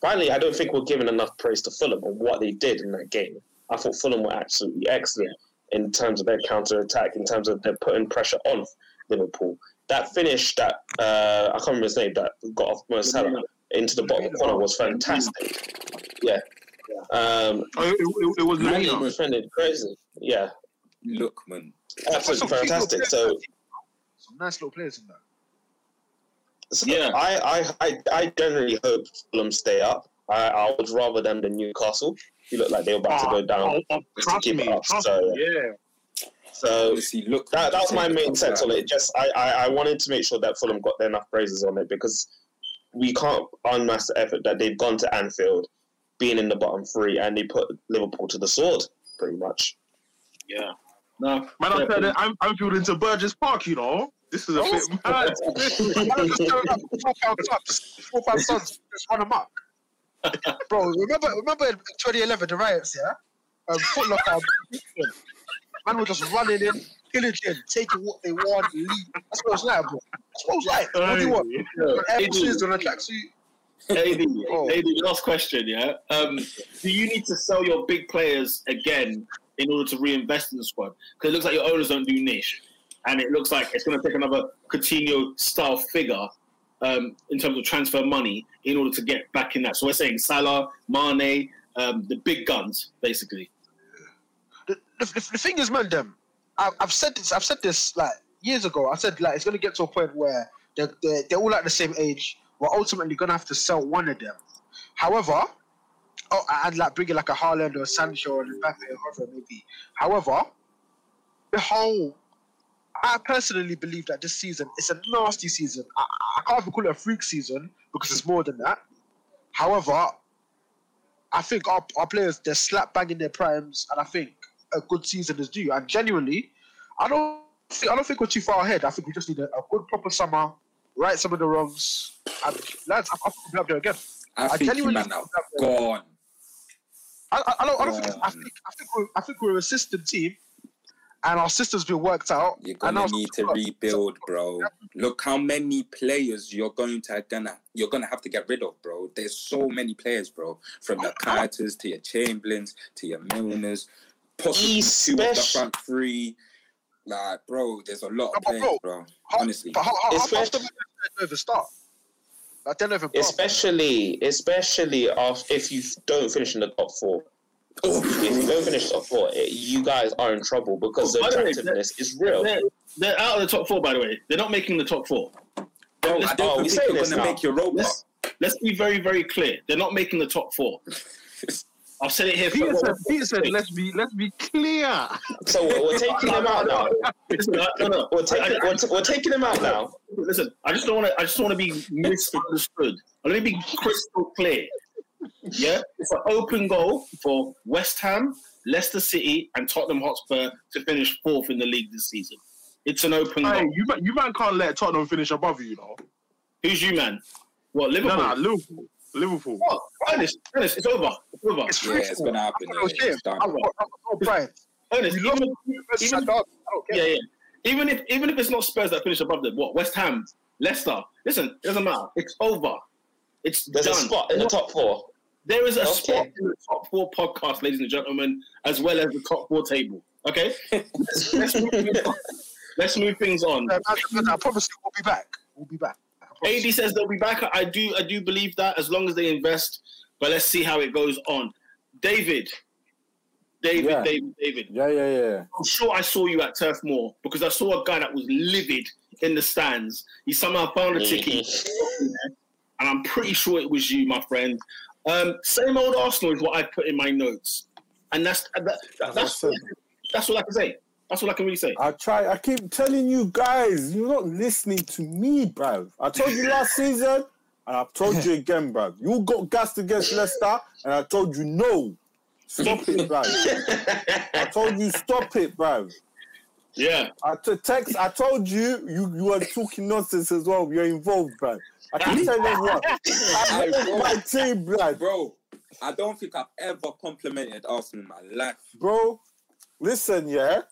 Finally, I don't think we're giving enough praise to Fulham on what they did in that game. I thought Fulham were absolutely excellent in terms of their counter attack, in terms of their putting pressure on Liverpool. That finish that uh, I can't remember his name that got off Mo Salah into the bottom corner was fantastic. Yeah. Um, Oh, it, it, it was really Lemina. defended crazy. Yeah, Look, man. absolutely fantastic. So Some nice little players in there. So Yeah. I, I, I, I generally hope Fulham stay up. I, I would rather them than Newcastle. You look like they were about to go down. Oh, oh, to trust keep me, it up. trust So, me, yeah. So Honestly, look. that, that was my main Take sense on it. Just I, I, I wanted to make sure that Fulham got enough praises on it because we can't unmask the effort that they've gone to Anfield, being in the bottom three, and they put Liverpool to the sword, pretty much. Yeah. No. Man, I yeah, said that I'm, I'm feeling into Burgess Park, you know. This is a bit mad. I was <laughs> just throwing up four pound subs, four pound subs, just run amok. <laughs> Bro, remember, remember in 2011 the riots, yeah? Um, Foot Locker, <laughs> man was just running in, pillaging, taking what they want, leave. That's what it was like, bro. That's what it was like. What do you want? Hey, Air Forces on a tracksuit. AD, Oh. AD, last question, yeah. Um, do you need to sell your big players again in order to reinvest in the squad? Because it looks like your owners don't do niche, and it looks like it's going to take another Coutinho style figure um, in terms of transfer money in order to get back in that. So we're saying Salah, Mane, um, the big guns, basically. The, the, thing is, man, them. I've, I've said this. I've said this like years ago. I said like it's gonna get to a point where they're they're, they're all at the same age. We're ultimately gonna have to sell one of them. However, oh, and like bring in like a Haaland or a Sancho or Mbappe or whoever it may be. However, the whole. I personally believe that this season is a nasty season. I, I can't even call it a freak season because it's more than that. However, I think our, our players they're slap bang in their primes, and I think a good season is due. And genuinely, I don't think I don't think we're too far ahead. I think we just need a, a good proper summer, right some of the wrongs, and lads, I, I think we'll be up there again. I I think genuinely man think we'll be up there. gone. I, I, don't, I don't think, I think I think we're I think we're a system team, and our system's been worked out. You're gonna need to rebuild, bro. Look how many players you're going to gonna you're gonna have to get rid of, bro. There's so many players, bro. From your Carters to your Chamberlains to your Milners, possibly two of the Especially- front three. Like, bro, there's a lot of But, players, bro, bro. How- Honestly, but how, how, how Especially- fast do they even start? Like they don't even. pass. Especially, especially af- if you don't finish in the top four. Oh. If you don't finish top four, it, you guys are in trouble because the oh, By the way, attractiveness is real. They're, they're out of the top four, by the way. They're not making the top four. bro, let's- I don't oh, we think say you're this gonna now. make your robot. Let's, let's be very, very clear. They're not making the top four. <laughs> I've said it here for Peter said, Peter said, let's be let's be clear. So we're, we're taking them out now. No, no. We're I- taking, I- we're, t- we're taking them out now. Listen, I just don't want to. I just want to be misunderstood. Let me be crystal clear. Yeah, it's an open goal for West Ham, Leicester City, and Tottenham Hotspur to finish fourth in the league this season. It's an open Hey, goal. you man, you man can't let Tottenham finish above you, you know. Who's you, man? What Liverpool? No, no, Liverpool, Liverpool. What? Ernest, Ernest, it's over. It's over. It's Yeah, it's gonna happen. I'm Yeah, not ashamed. it's done. I've got, I've got. Ernest, We lost even, versus even- I don't care. yeah, yeah. Even if even if it's not Spurs that finish above them, what West Ham, Leicester. Listen, it doesn't matter. It's over. It's There's done. a spot in the top four. There is a Okay. spot in the top four podcast, ladies and gentlemen, as well as the top four table. Okay, let's, <laughs> let's, move, things on. let's move things on. Man, <laughs> man, I promise you, we'll be back. We'll be back. I AD says they'll be back. I do, I do believe that as long as they invest. But let's see how it goes on. David, David, Yeah. David, David. Yeah, yeah, yeah. I'm sure I saw you at Turf Moor because I saw a guy that was livid in the stands. He somehow found a ticket, and I'm pretty sure it was you, my friend. Um, same old Arsenal is what I put in my notes, and that's that, that, that's Awesome. that's all I can say. That's all I can really say. I try. I keep telling you guys, you're not listening to me, bruv. I told you last <laughs> season, and I've told you again, bruv. You got gassed against Leicester, and I told you no. Stop it, bruv. I told you stop it, bruv. Yeah. I t- text. I told you, you you were talking nonsense as well. You're involved, man. I can tell you what. I love my team, blood, Bro, I don't think I've ever complimented Arsenal in my life. bro. Listen, yeah.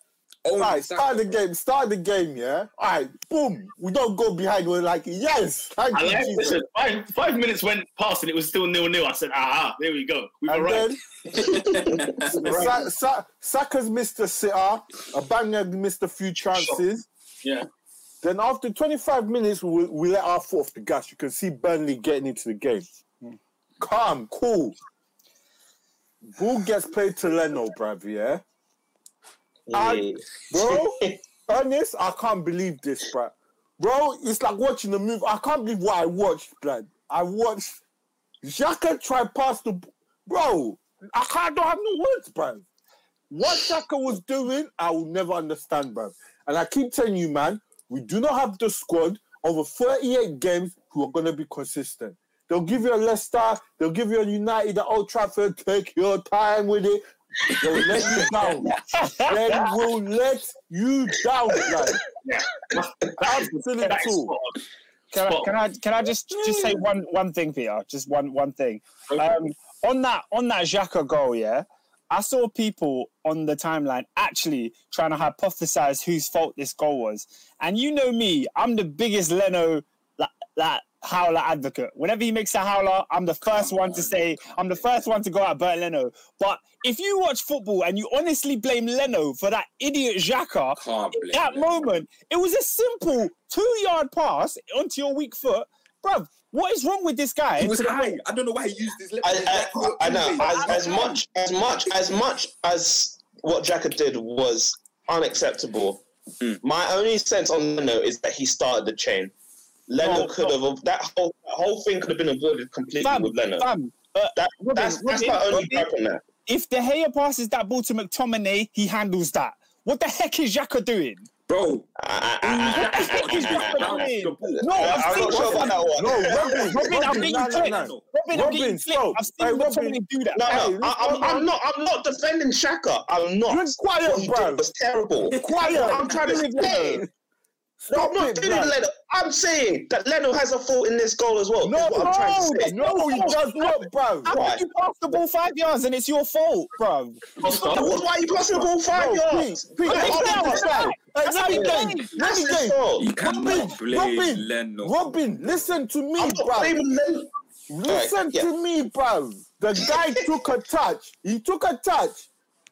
All right, start the game. Start the game, yeah. All right, boom. We don't go behind. We're like, yes, thank you, like, listen, five, five minutes went past and it was still nil nil. I said, ah, there we go. We've arrived. then Sa- Sa- Saka's missed a sitter. Abanga missed a few chances. Yeah. Then after 25 minutes, we, we let our foot off the gas. You can see Burnley getting into the game. Calm, cool. Ball gets played to Leno, bruv, yeah? And, bro, <laughs> Ernest, I can't believe this, bro. Bro, it's like watching a movie. I can't believe what I watched, blood. I watched Xhaka try past the bro. I can't I don't have no words, bro. What Xhaka was doing, I will never understand, bro. And I keep telling you, man, we do not have the squad over 38 games who are gonna be consistent. They'll give you a Leicester, they'll give you a United at Old Trafford. Take your time with it. They'll let you down. they will let you down, blood. Yeah. Absolutely That is true. spot on. Can I, can I can I just just say one one thing, Peter? Just one one thing. Um, on that on that Xhaka goal, yeah, I saw people on the timeline actually trying to hypothesize whose fault this goal was. And you know me, I'm the biggest Leno like, like howler advocate. Whenever he makes a howler, I'm the first one to say I'm the first one to go at Bernd Leno. But if you watch football and you honestly blame Leno for that idiot Xhaka, Can't in blame that Leno. moment, it was a simple two-yard pass onto your weak foot, bruv. What is wrong with this guy? He was high. I don't know why he used his left. I, his left I, I know. As, as much as much as much as what Xhaka did was unacceptable. Mm. My only sense on Leno is that he started the chain. Leno No, could have that whole that whole thing could have been avoided completely Fam, with Leno. fam, uh, That, Robin, that's that's Robin, my only Robin, gripe on that. if De Gea passes that ball to McTominay, he handles that. What the heck is Xhaka doing? Bro, I, He's got his I, foot down doing? the ball. No, I, I've I'm seen not sure about that one. No, Robin, Robin, I'm Robin, getting no, no, clipped. no. Robin, I'm Robin, getting stop. clipped. I've seen Hey, Robin. McTominay do that. No, Hey, no, listen, I, I'm, I'm not. I'm not defending Xhaka. I'm not. You're quiet, what he bro. did was terrible. Quiet. I'm trying to say. No, Stop I'm not it, doing. Leno. I'm saying that Leno has a fault in this goal as well. No, is what I'm trying to say. no, he does not, bro. How Right. can you pass the ball five yards and it's your fault, bro? That was why you passing the ball five No, yards. Pete, Pete, Like, that's not that's right. right. Hey, That's let me how game. he Let That's me his fault. You cannot Robin, blame Robin, Leno. Robin, listen to me, I'm bro. blaming Leno. Listen Alright, yeah. to me, bro. The guy took a touch. He took a touch.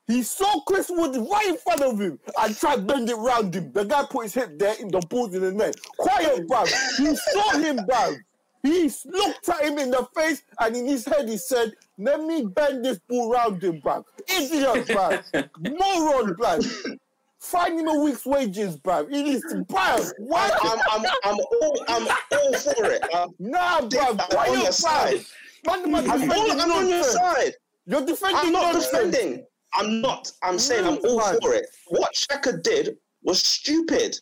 He saw Chris Wood right in front of him and tried to bend it round him. The guy put his hip there in the balls in the net. Quiet, bro. He saw him, bro. He looked at him in the face and in his head he said, let me bend this ball round him, bro. Idiot, bro. Moron, bro. Find him a week's wages, bro. It is, bro. Why? I'm, I'm, I'm, all, I'm all for it. I'm, Nah, bro. I'm Why on your side. Man, man, I'm, all, I'm on your side. You're defending I'm not nonsense. defending. I'm not. I'm saying I'm all for it. What Xhaka did was stupid.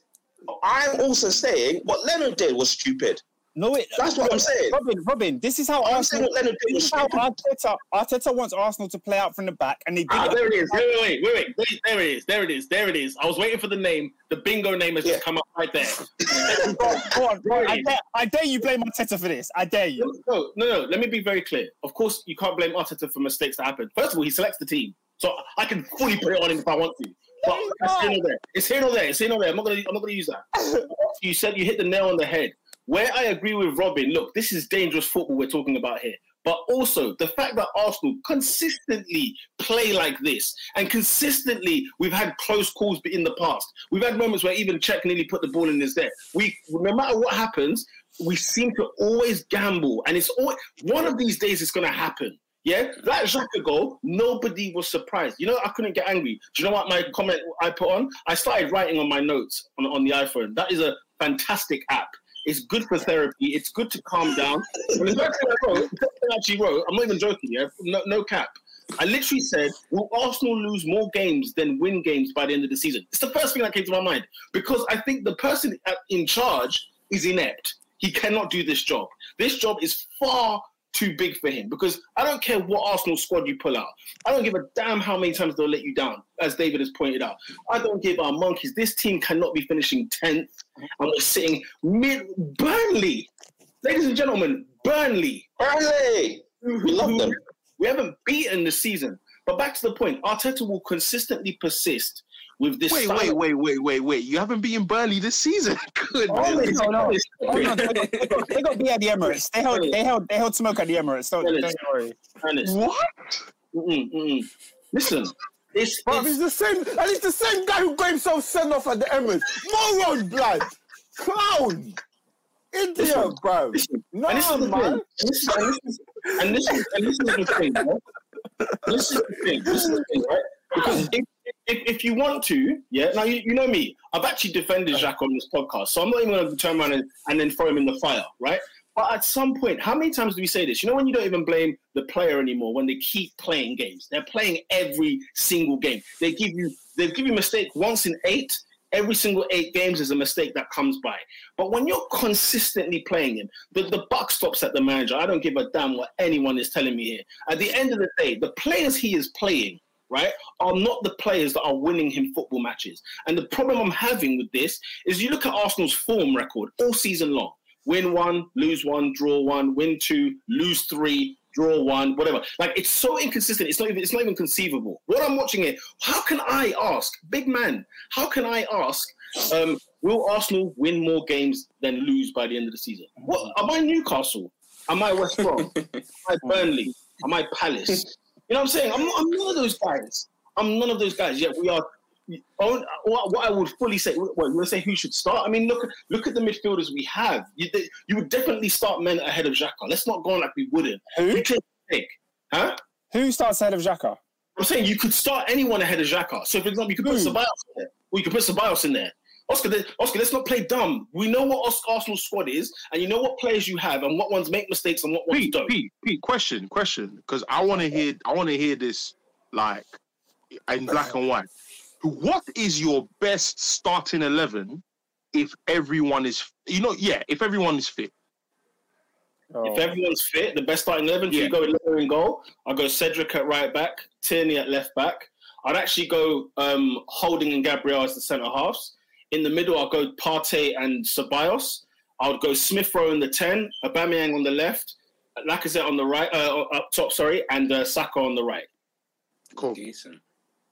I'm also saying what Leno did was stupid. No, it, That's what I'm saying. Robin, Robin, this is how I'm saying Arsenal. what Leno did was This is how. Arteta, Arteta wants Arsenal to play out from the back, and they did Ah, it. there it is. Wait, wait, wait, wait, wait. There it is. There it is. There it is. I was waiting for the name. The bingo name has Yeah. just come up right there. <laughs> Go on, go on, go. I, dare, I dare you blame Arteta for this. I dare you. No, no, no. Let me be very clear. Of course, you can't blame Arteta for mistakes that happen. First of all, he selects the team, so I can fully put it on him if I want to. But it's here nor there. It's here nor there. It's here nor there. I'm not gonna. I'm not gonna use that. <laughs> you said you hit the nail on the head. Where I agree with Robin. Look, this is dangerous football we're talking about here. But also the fact that Arsenal consistently play like this, and consistently we've had close calls in the past. We've had moments where even Cech nearly put the ball in his net. We, no matter what happens, we seem to always gamble, and it's always one of these days it's going to happen. Yeah, that Xhaka goal, nobody was surprised. You know, I couldn't get angry. Do you know what my comment I put on? I started writing on my notes on, on the iPhone. That is a fantastic app. It's good for therapy. It's good to calm down. The first thing I wrote, I actually wrote, I'm not even joking, yeah, no, no cap. I literally said, will Arsenal lose more games than win games by the end of the season? It's the first thing that came to my mind because I think the person in charge is inept. He cannot do this job. This job is far too big for him because I don't care what Arsenal squad you pull out. I don't give a damn how many times they'll let you down, as David has pointed out. I don't give our monkeys. This team cannot be finishing 10th and we're sitting mid Burnley. Ladies and gentlemen, Burnley. Burnley! We love them. We haven't beaten the season. But back to the point, Arteta will consistently persist with this. Wait, style wait, wait, wait, wait, wait. You haven't beaten Burnley this season. <laughs> Good. Oh, no, no. Oh, no, they, got, they, got, they got beer at the Emirates. They held, they held, they held smoke at the Emirates. Don't, don't worry. Ernest. What? Mm-mm, mm-mm. Listen, it's, Bruv, it's he's the same, and he's the same guy who got himself sent off at the Emirates. Moron, blood, clown, idiot, Listen, bro. listen, No, and this is the man. thing. And this, this is, and, this is, and this is the thing. Right? This is the thing. This is the thing, right? Because if, if, if you want to, yeah. Now you, you know me. I've actually defended Xhaka on this podcast, so I'm not even going to turn around and, and then throw him in the fire, right? But at some point, how many times do we say this? You know, when you don't even blame the player anymore, when they keep playing games, they're playing every single game. They give you, they give you mistake once in eight. Every single eight games is a mistake that comes by. But when you're consistently playing him, the, the buck stops at the manager. I don't give a damn what anyone is telling me here. At the end of the day, the players he is playing, right, are not the players that are winning him football matches. And the problem I'm having with this is you look at Arsenal's form record all season long. Win one, lose one, draw one, win two, lose three, draw one, whatever. Like it's so inconsistent. It's not even it's not even conceivable. What I'm watching here, how can I ask, big man, how can I ask, um, will Arsenal win more games than lose by the end of the season? What am I Newcastle? Am I West Brom? am I <laughs> Burnley? Am I Palace? You know what I'm saying? I'm, I'm none of those guys. I'm none of those guys. Yet we are. Oh, on, what, I would fully say, what you want to say who should start? I mean, look, look at the midfielders we have. You, you would definitely start men ahead of Xhaka. Let's not go on like we wouldn't. Who? You can pick, huh? Who starts ahead of Xhaka? I'm saying you could start anyone ahead of Xhaka. So, for example, you could put Who? Ceballos in there. Or you could put Ceballos in there. Oscar, Oscar, let's not play dumb. We know what Os- Arsenal's squad is, and you know what players you have, and what ones make mistakes and what ones Pete, don't. Pete, Pete, question, question, because I want to hear, I want to hear this like in black and white. What is your best starting eleven if everyone is, you know, yeah, if everyone is fit? Oh. If everyone's fit, the best starting eleven, Yeah. you go with Leno in goal. I'll go Cedric at right back, Tierney at left back. I'd actually go um, Holding and Gabriel as the centre halves. In the middle, I'll go Partey and Ceballos. I would go Smith Rowe in the ten, Aubameyang on the left, Lacazette on the right, uh, up top, sorry, and uh, Saka on the right. Cool. Decent.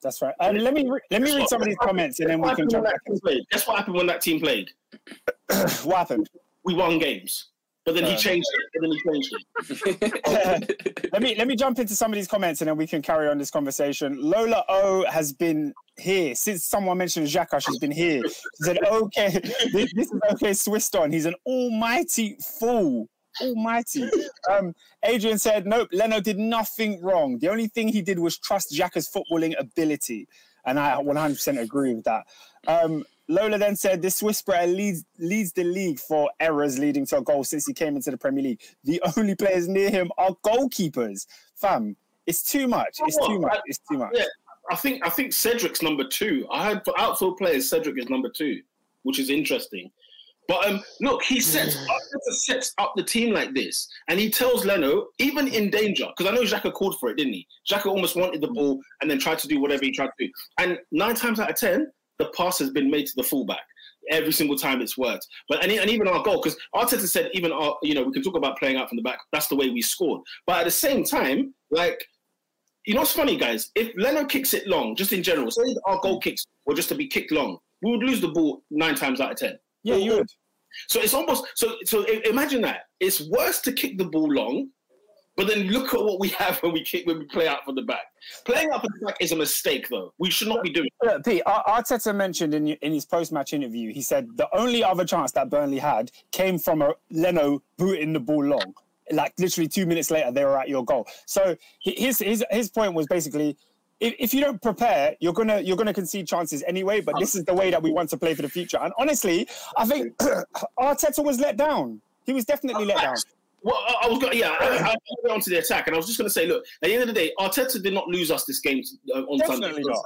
That's right. Um, let me re- let me read some of these comments and then we can jump back. when that? Guess what happened when that team played? <coughs> what happened? We won games, but then he Uh. changed it. But then he changed it. <laughs> let me let me jump into some of these comments and then we can carry on this conversation. Lola O has been here since someone mentioned Xhaka. She's been here. She said, "Okay, <laughs> this, this is okay." Swiss on. He's an almighty fool. Almighty. Um, Adrian said, "Nope. Leno did nothing wrong. The only thing he did was trust Xhaka's footballing ability." And I 100% agree with that. Um, Lola then said, "This whisperer leads leads the league for errors leading to a goal since he came into the Premier League. The only players near him are goalkeepers. Fam, it's too much. It's too much. It's too much. Yeah, I think I think Cedric's number two. I had for outfield players, Cedric is number two, which is interesting. But um, look, he sets Mm. Sets up the team like this, and he tells Leno, even in danger, because I know Xhaka called for it, didn't he? Xhaka almost wanted the ball and then tried to do whatever he tried to do. And nine times out of ten, the pass has been made to the fullback. Every single time it's worked. But and, and even our goal, because Arteta said even our, you know, we can talk about playing out from the back. That's the way we scored. But at the same time, like you know what's funny, guys? If Leno kicks it long, just in general, say our goal kicks were just to be kicked long, we would lose the ball nine times out of ten. Yeah, you would. So it's almost so. So imagine that it's worse to kick the ball long, but then look at what we have when we kick when we play out from the back. Playing out from the back is a mistake, though. We should not be doing. it. Look, Pete, Arteta mentioned in, in his post-match interview, he said the only other chance that Burnley had came from a Leno booting the ball long. Like literally two minutes later, they were at your goal. So his his his point was basically, if, if you don't prepare, you're gonna you're gonna concede chances anyway. But this is the way that we want to play for the future. And honestly, I think <clears throat> Arteta was let down. He was definitely let down. Well, I, I was going. Yeah, I, I, I went on to the attack, and I was just going to say, look, at the end of the day, Arteta did not lose us this game uh, on Definitely Sunday. not.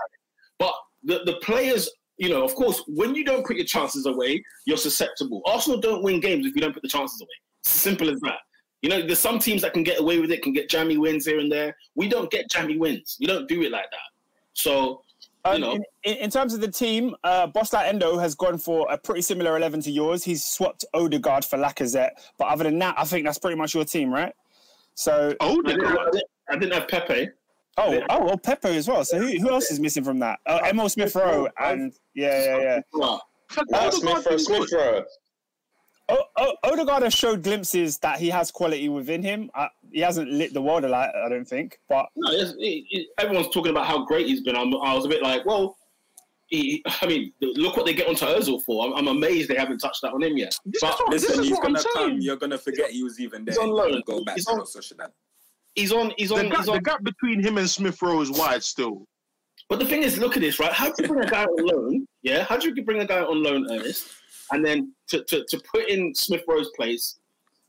But the the players. You know, of course, when you don't put your chances away, you're susceptible. Arsenal don't win games if you don't put the chances away. Simple as that. You know, there's some teams that can get away with it, can get jammy wins here and there. We don't get jammy wins. We don't do it like that. So, you Um, know, in, in, in terms of the team, uh, Bosla Endo has gone for a pretty similar 11 to yours. He's swapped Odegaard for Lacazette. But other than that, I think that's pretty much your team, right? So, Oh, I didn't, got- I didn't- I didn't have Pepe. oh, oh, well, Pepe as well. So who, who else is missing from that? Uh, Emil Smith Rowe and yeah, yeah, yeah. Well, Uh, Smith Rowe, Smith. Rowe. O- o- Odegaard has showed glimpses that he has quality within him. Uh, he hasn't lit the world alight, I don't think. But no, it, it, everyone's talking about how great he's been. I'm, I was a bit like, well, he, I mean, look what they get onto Ozil for. I'm, I'm amazed they haven't touched that on him yet. This But is what, this Listen, is he's what I'm come. saying. You're gonna forget he was even there. He's on loan. Go back He's to on- Real Sociedad. he's on. He's The on. gap, He's the gap between him and Smith Rowe is wide still. But the thing is, look at this, right? How do you bring a guy on loan? Yeah, how do you bring a guy on loan, Ernest, and then to, to, to put in Smith Rowe's place?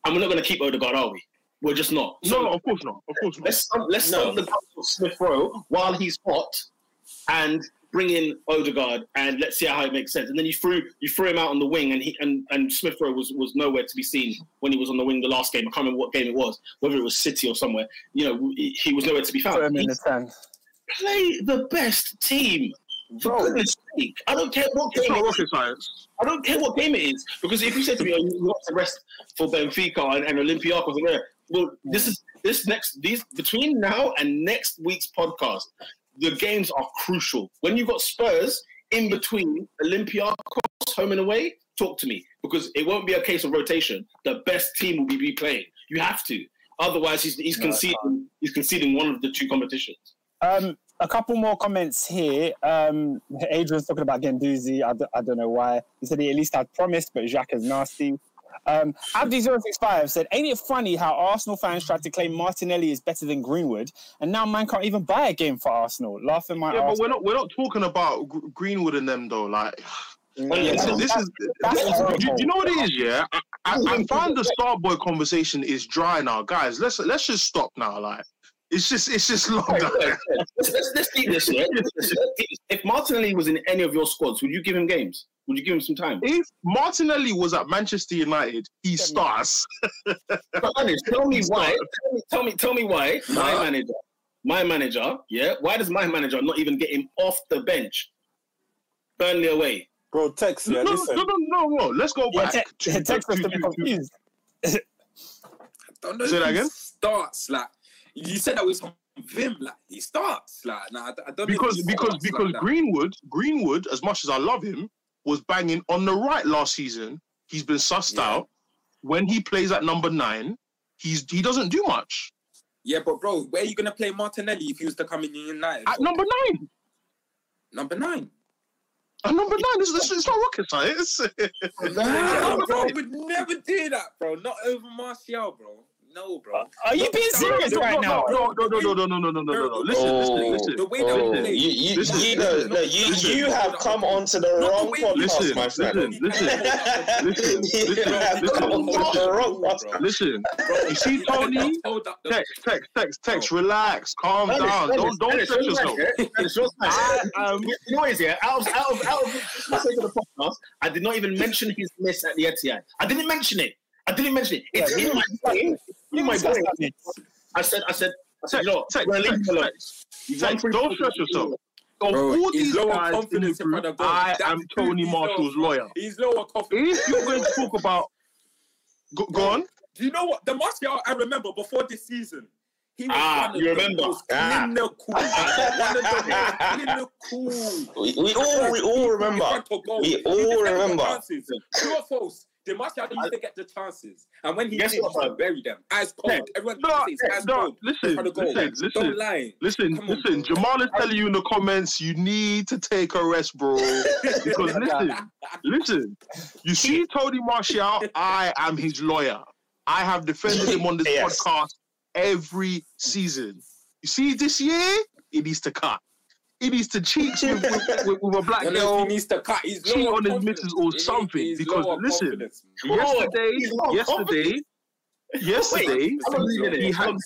And we're not going to keep Odegaard, are we? We're just not. No, no, of course not. Of course not. let's let's No. stop the guns of Smith Rowe while he's hot, and bring in Odegaard, and let's see how it makes sense. And then you threw you threw him out on the wing, and he and, and Smith Rowe was was nowhere to be seen when he was on the wing the last game. I can't remember what game it was, whether it was City or somewhere. You know, he, he was nowhere to be found. him in He- the 10. play the best team. For Bro. goodness sake. I don't care what game it is. science. I don't care what game it is. Because if you said to me, oh, you want to rest for Benfica and, and Olympiacos and there, well, this is this next these between now and next week's podcast, the games are crucial. When you've got Spurs in between Olympiacos home and away, talk to me. Because it won't be a case of rotation. The best team will be playing. You have to. Otherwise he's he's No, conceding he's conceding one of the two competitions. Um, a couple more comments here. Um, Adrian's talking about Guendouzi. I, d- I don't know why. He said he at least had promised, but Jacques is nasty. Um, Abdi065 said, Ain't it funny how Arsenal fans tried to claim Martinelli is better than Greenwood, and now man can't even buy a game for Arsenal? Laughing my ass. Yeah, but we're not we're not talking about Gr- Greenwood and them though. Like yeah, this, that's- this is that's do, horrible. do you know what it is? Yeah, I, I, I find the Starboy conversation is dry now, guys. Let's let's just stop now. Like it's just it's just long. Wait, now. wait, wait. Let's, let's, let's keep this. Yeah? Let's- let's keep this. If Martinelli was in any of your squads, would you give him games? Would you give him some time? If Martinelli was at Manchester United, he starts. But Ernest, tell me <laughs> why. Tell me, tell me, tell me why. My manager, my manager, yeah. Why does my manager not even get him off the bench? Burnley away. Bro, text, No, yeah, no, listen. no, no, no, no. Let's go Yeah, back. te- to- text us to- to be to- confused. <laughs> Don't know Say if that he again? Starts like you said that was from Vim. Like he starts like nah, I, I don't because because because like. Greenwood Greenwood, as much as I love him, was banging on the right last season. He's been sussed Yeah. out. When he plays at number nine, he's he doesn't do much. Yeah, but bro, where are you gonna play Martinelli if he was to come in United? At number nine, Number nine. at number nine, it's, it's, it's not rocket science. Nah, <laughs> bro, would never do that, bro. Not over Martial, bro. No, bro. Are you being no, serious no, right now? No, no, no, no, no, no, no, no, no, no, no. Listen, listen, listen. The way that Oh, play. you, you, Listen, you, know, no, you, listen. you have come onto the Not the wrong way podcast, Listen, my friend. listen, listen, listen, you listen, listen. the wrong podcast. Listen, you see Tony? Text, text, text, text. Relax, calm Ernest, down. Ernest, Don't don't Ernest, stress yourself. yeah? Ernest, your. I am You know what it is. Out of, out of, out of the of the podcast, I did not even mention his miss at the Etihad. I didn't mention it. I didn't mention it. It's Yeah, in my brain. In my brain. I said, I said, I said, Text, you know, text, we're leaving text, alone. text. You've won Text, three don't stress yourself. Of Bro, all he's these lower guys in the confidence group, front of God. I That's am Tony Martial's lower- lawyer. He's lower confidence. If you're going to talk about, go, go on. Do you know what? The Martial I remember before this season. He was Ah, one of you the remember. most Ah. clinical. <laughs> one of the most clinical. We, we all we all remember. We all remember. True or false? The Martial used to get the chances, and when he Guess did, he bury them. Ice cold. Yeah. Everyone No, says no, cold. listen, in front of goal. listen, listen. Don't lie. Listen, Come listen. Jamal is telling you in the comments you need to take a rest, bro. <laughs> Because listen, listen. You see Tony Martial, I am his lawyer. I have defended him on this <laughs> Yes. podcast every season. You see, this year it needs to cut. It needs to cheat <laughs> with, with, with, with a black I don't know if girl. he needs to cut. He's cheat on his confidence. missus or something, he's because listen, confidence. <laughs> Yesterday, yesterday, yesterday, How long has he been he here? How had long,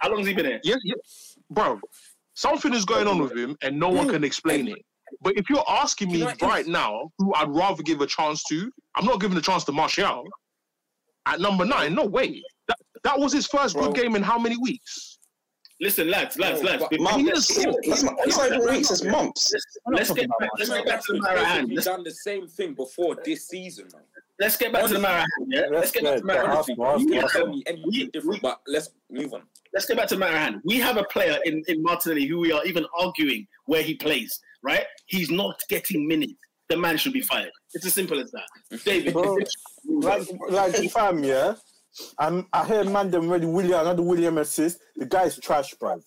how long has he been here? Yes, yes, bro. Something is going on with him, and no one can explain it. But if you're asking me You know, it's- right now who I'd rather give a chance to, I'm not giving a chance to Martial. At number nine, no way. That, That was his first Bro. good game in how many weeks? Listen, lads, lads, lads. but- before- Months. let's- It's, it's not, it's not even weeks, it's months. Let's get back. Let's get back to the matter at hand. We've Let's, done the same thing before this season, man. let's get back to the matter at hand. Yeah, let's get back to the matter at hand. Honestly, Ask- you can tell me anything different, but let's move on. let's get back to the matter. We have a player in, in Martinelli who we are even arguing where he plays, right? He's not getting minutes. The man should be fired. It's as simple as that. <laughs> David, Bro, like, like fam, yeah. I'm, I hear man them ready. Willian, another Willian assist. The guy's trash, bruv.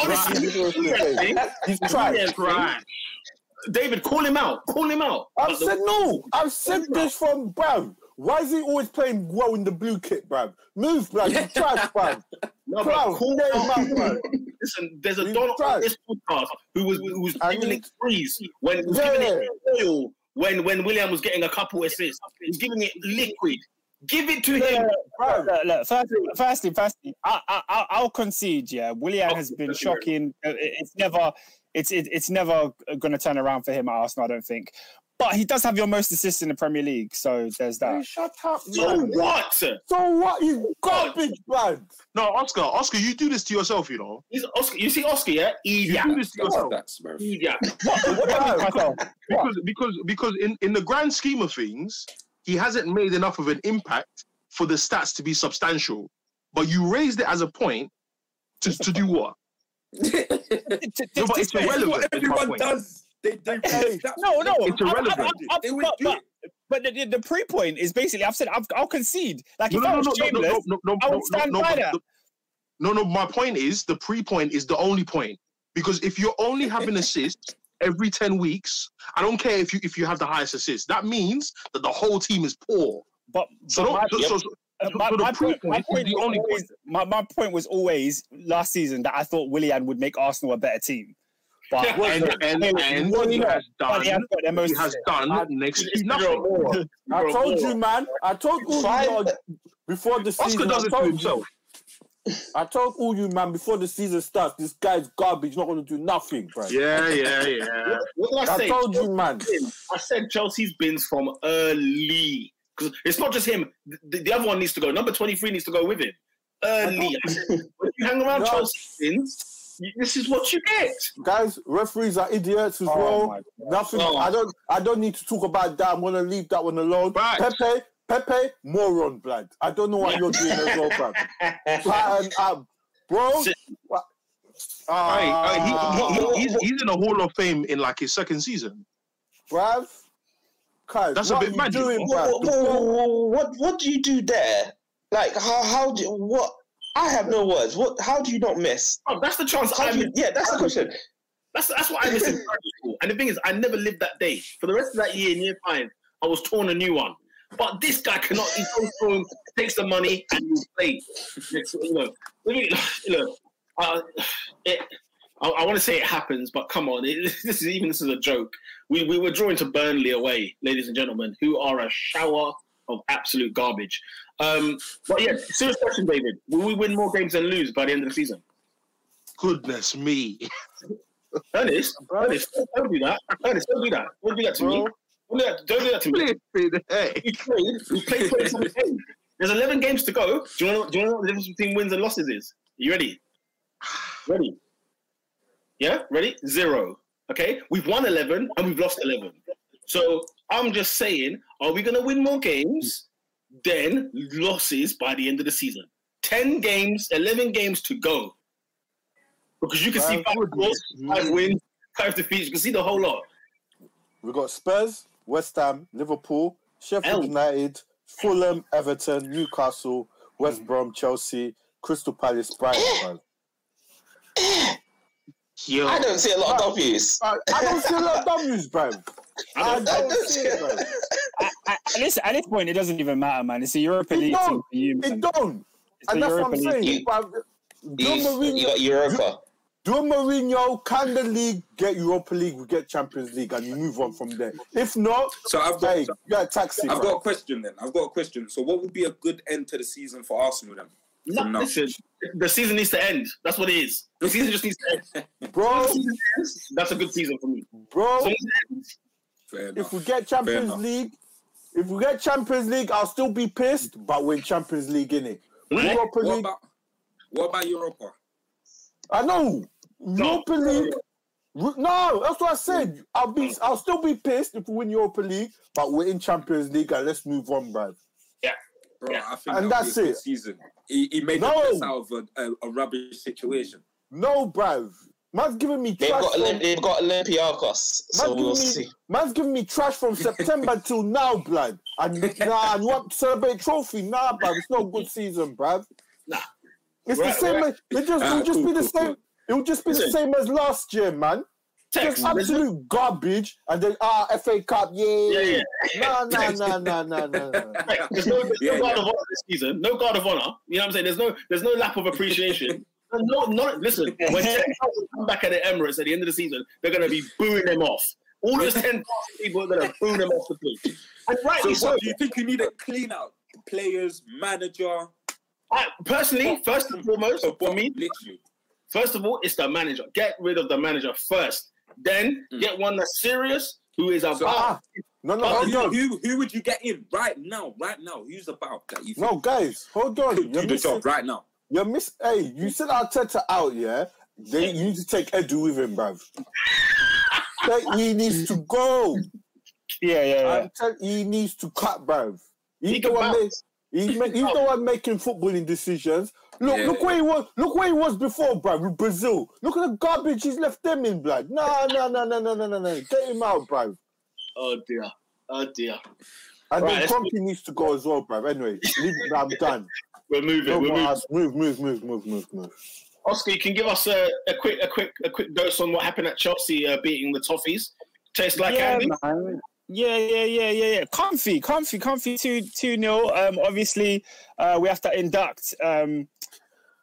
honestly, eh? He's trash. trash. Eh? David, call him out. Call him out. I've said no. I've said this from bruv. Why is he always playing well in the blue kit, bruv? Move, bruv. He's <laughs> trash, bruv. no, Bruv, call get him him out. bruv. Listen, there's a Don on this podcast who was who was I giving need- it freeze when was giving it oil when when Willian was getting a couple assists. He's giving it liquid. Give it to him. Bruv. Look, look, firstly, firstly, firstly, I, I, I- I'll concede. Yeah, Willian has been shocking. Uh, It's never, it's it, it's never going to turn around for him at Arsenal. I don't think. But he does have your most assists in the Premier League, so there's Hey, that. shut up, So man. what? So what? He's garbage, bruv. No, Oscar, Oscar, you do this to yourself, you know. He's Oscar. You see Oscar, yeah? You Idiot. do this to yourself. That's bro. Idiot. Bruv. because because because in, in the grand scheme of things, he hasn't made enough of an impact for the stats to be substantial. But you raised it as a point to, to do what? No, but it's <laughs> irrelevant. what is my everyone does. They, they, Hey, No, no, It's I- I- irrelevant. I- I- They but, but, but the, the, the pre-point is basically, I've said I've, I'll concede. Like No, if no, I no, was no, no, shameless, no, no, no, I would stand no, by that. the- no, no. My point is the pre-point is the only point because if you're only having assists every ten weeks, I don't care if you if you have the highest assist. That means that the whole team is poor. but, So but don't. my- so, so, So- my, so my point, my pre-point is point the was always, my, my point was always last season that I thought Willian would make Arsenal a better team. But Yeah, and and, and what he has but he has done, most he has done I- next to nothing. zero. I told you, man. I told all Five- you before the season. Oscar does it to told you- himself. I told all you, man, before the season starts, this guy's garbage. Not going to do nothing, bro. Yeah, yeah, yeah. What did I I say? told you, man. I said Chelsea's bins from early because it's not just him. The, the other one needs to go. Number twenty-three needs to go with him early. I said, <laughs> when you hang around No. Chelsea bins, this is what you get. Guys, referees are idiots as Oh well. Nothing. Oh. I don't. I don't need to talk about that. I'm gonna leave that one alone. Facts. Pepe, Pepe, moron, blood. I don't know what you're doing as well, bruv. <laughs> And, uh, bro. Sit. what- Aye, aye, he, Ah, he, he, he's, he's in the Hall of Fame in like his second season. bruv. Guys, That's a what bit magic. doing, What, bruv? what, what, what, what do you do there? Like, how, how do what? I have no words. What? How do you not miss? Oh, that's the chance How I you, yeah, that's the question. That's that's what I missed in <laughs> primary school. And the thing is, I never lived that day. For the rest of that year, in year five, I was torn a new one. But this guy cannot. He goes home, takes the money, and he plays. You know, look. Uh, it, I, I want to say it happens, but come on, it, <laughs> this is even this is a joke. We we were drawing to Burnley away, ladies and gentlemen, who are a shower of absolute garbage. Um, but yeah, serious question, David: Will we win more games than lose by the end of the season? Goodness me. Ernest, Ernest, don't do that. Ernest, don't do that. Don't do that to me. Don't do that, don't do that to me. Hey. We played, we played 27. <laughs> There's 11 games to go. Do you, know, do you know what the difference between wins and losses is? Are you ready? Ready? Yeah? Ready? Zero. Okay? We've won 11 and we've lost 11. So I'm just saying, are we going to win more games than losses by the end of the season? 10 games, 11 games to go. Because you can see five goals, five wins, five defeats. You can see the whole lot. We've got Spurs, West Ham, Liverpool, Sheffield L. United, Fulham, Everton, Newcastle, West Brom, Chelsea, Crystal Palace, Brighton. bruv. <coughs> Yo. I don't see a lot of W's. I, I don't see a lot of W's, bro. I I don't don't see it, bro. at, at, this, at this point, it doesn't even matter, man. It's a Europa It League don't. team for you, man. It don't. It's And the that's what I'm saying. You- bruv. Do You, you got Europa. Do Mourinho, can the league get Europa League, we get Champions League, and you move on from there. If not, So I've got, hey, you're a taxi. I've bruv. got a question then. I've got a question. So what would be a good end to the season for Arsenal then? No, now. listen, the season needs to end. That's what it is. The season just needs to end. <laughs> Bro, ends, That's a good season for me. bro, So. Fair if we get Champions enough. League, if we get Champions League, I'll still be pissed, but we're in Champions League in it. Europa What League. about what about Europa? I know. Europa League. No, that's what I said. I'll be, I'll still be pissed if we win Europa League, but we're in Champions League and let's move on, bruv. Bro, Yeah. I think And that'll that's be a good it. Season. He, he made No. the best out of a, a, a rubbish situation. No, bruv. Man's giving me They've trash. got From, Olymp- they've got Olympiacos, so we'll me, see. man's giving me trash from <laughs> September till now, blood. And nah, and you want to celebrate trophy? Nah, bruv. It's not a good season, bruv. Nah. It's Right, the same. right. As, it just, Ah, it'll just cool, be the cool, same. cool. It'll just be the <laughs> same as last year, man. Text. Just absolute garbage, and then ah FA Cup, Yeah, yay! yeah. <laughs> Nah, nah, nah, nah, nah, nah, nah. There's no, there's Yeah, no guard yeah. of honor this season. No guard of honor. You know what I'm saying? There's no there's no lap of appreciation. <laughs> No, no, listen. When 10,000 come back at the Emirates at the end of the season, they're going to be booing them off. All those 10,000 people are going to boo them off the pitch. And rightly so. what, do you think you need to clean out players, manager, I, personally, first and foremost, for for me, literally? first of all, it's the manager. Get rid of the manager first. Then Mm. get one that's serious, who is about. So, Ah, no, no, Oh, hold who, on. who, who would you get in right now? Right now, who's about that you No, guys, hold on. could You're do the missing, job right now? you're miss. Hey, you said Arteta out, yeah? Then you need to take Edu with him, bruv. <laughs> Like, he needs to go. Yeah, yeah, yeah. I'm tell- he needs to cut, bruv. He's He the can one. Bounce. He's, ma- he's the one making footballing decisions. Look, Yeah. look where he was. Look where he was before, bruv. With Brazil. Look at the garbage he's left them in, blood. No, no, no, no, no, no, no, no. Get him out, bruv. Oh dear. Oh dear. And Right, then let's needs to go as well, bruv. Anyway, leave, I'm done. We're moving. No we're moving. move, move, move, move, move, move. Oscar, you can give us a, a quick, a quick, a quick dose on what happened at Chelsea uh, beating the Toffees. Tastes like yeah, candy. man. Yeah, yeah, yeah, yeah, yeah. Comfy, comfy, comfy. Two, two nil. Um, obviously, uh, we have to induct um,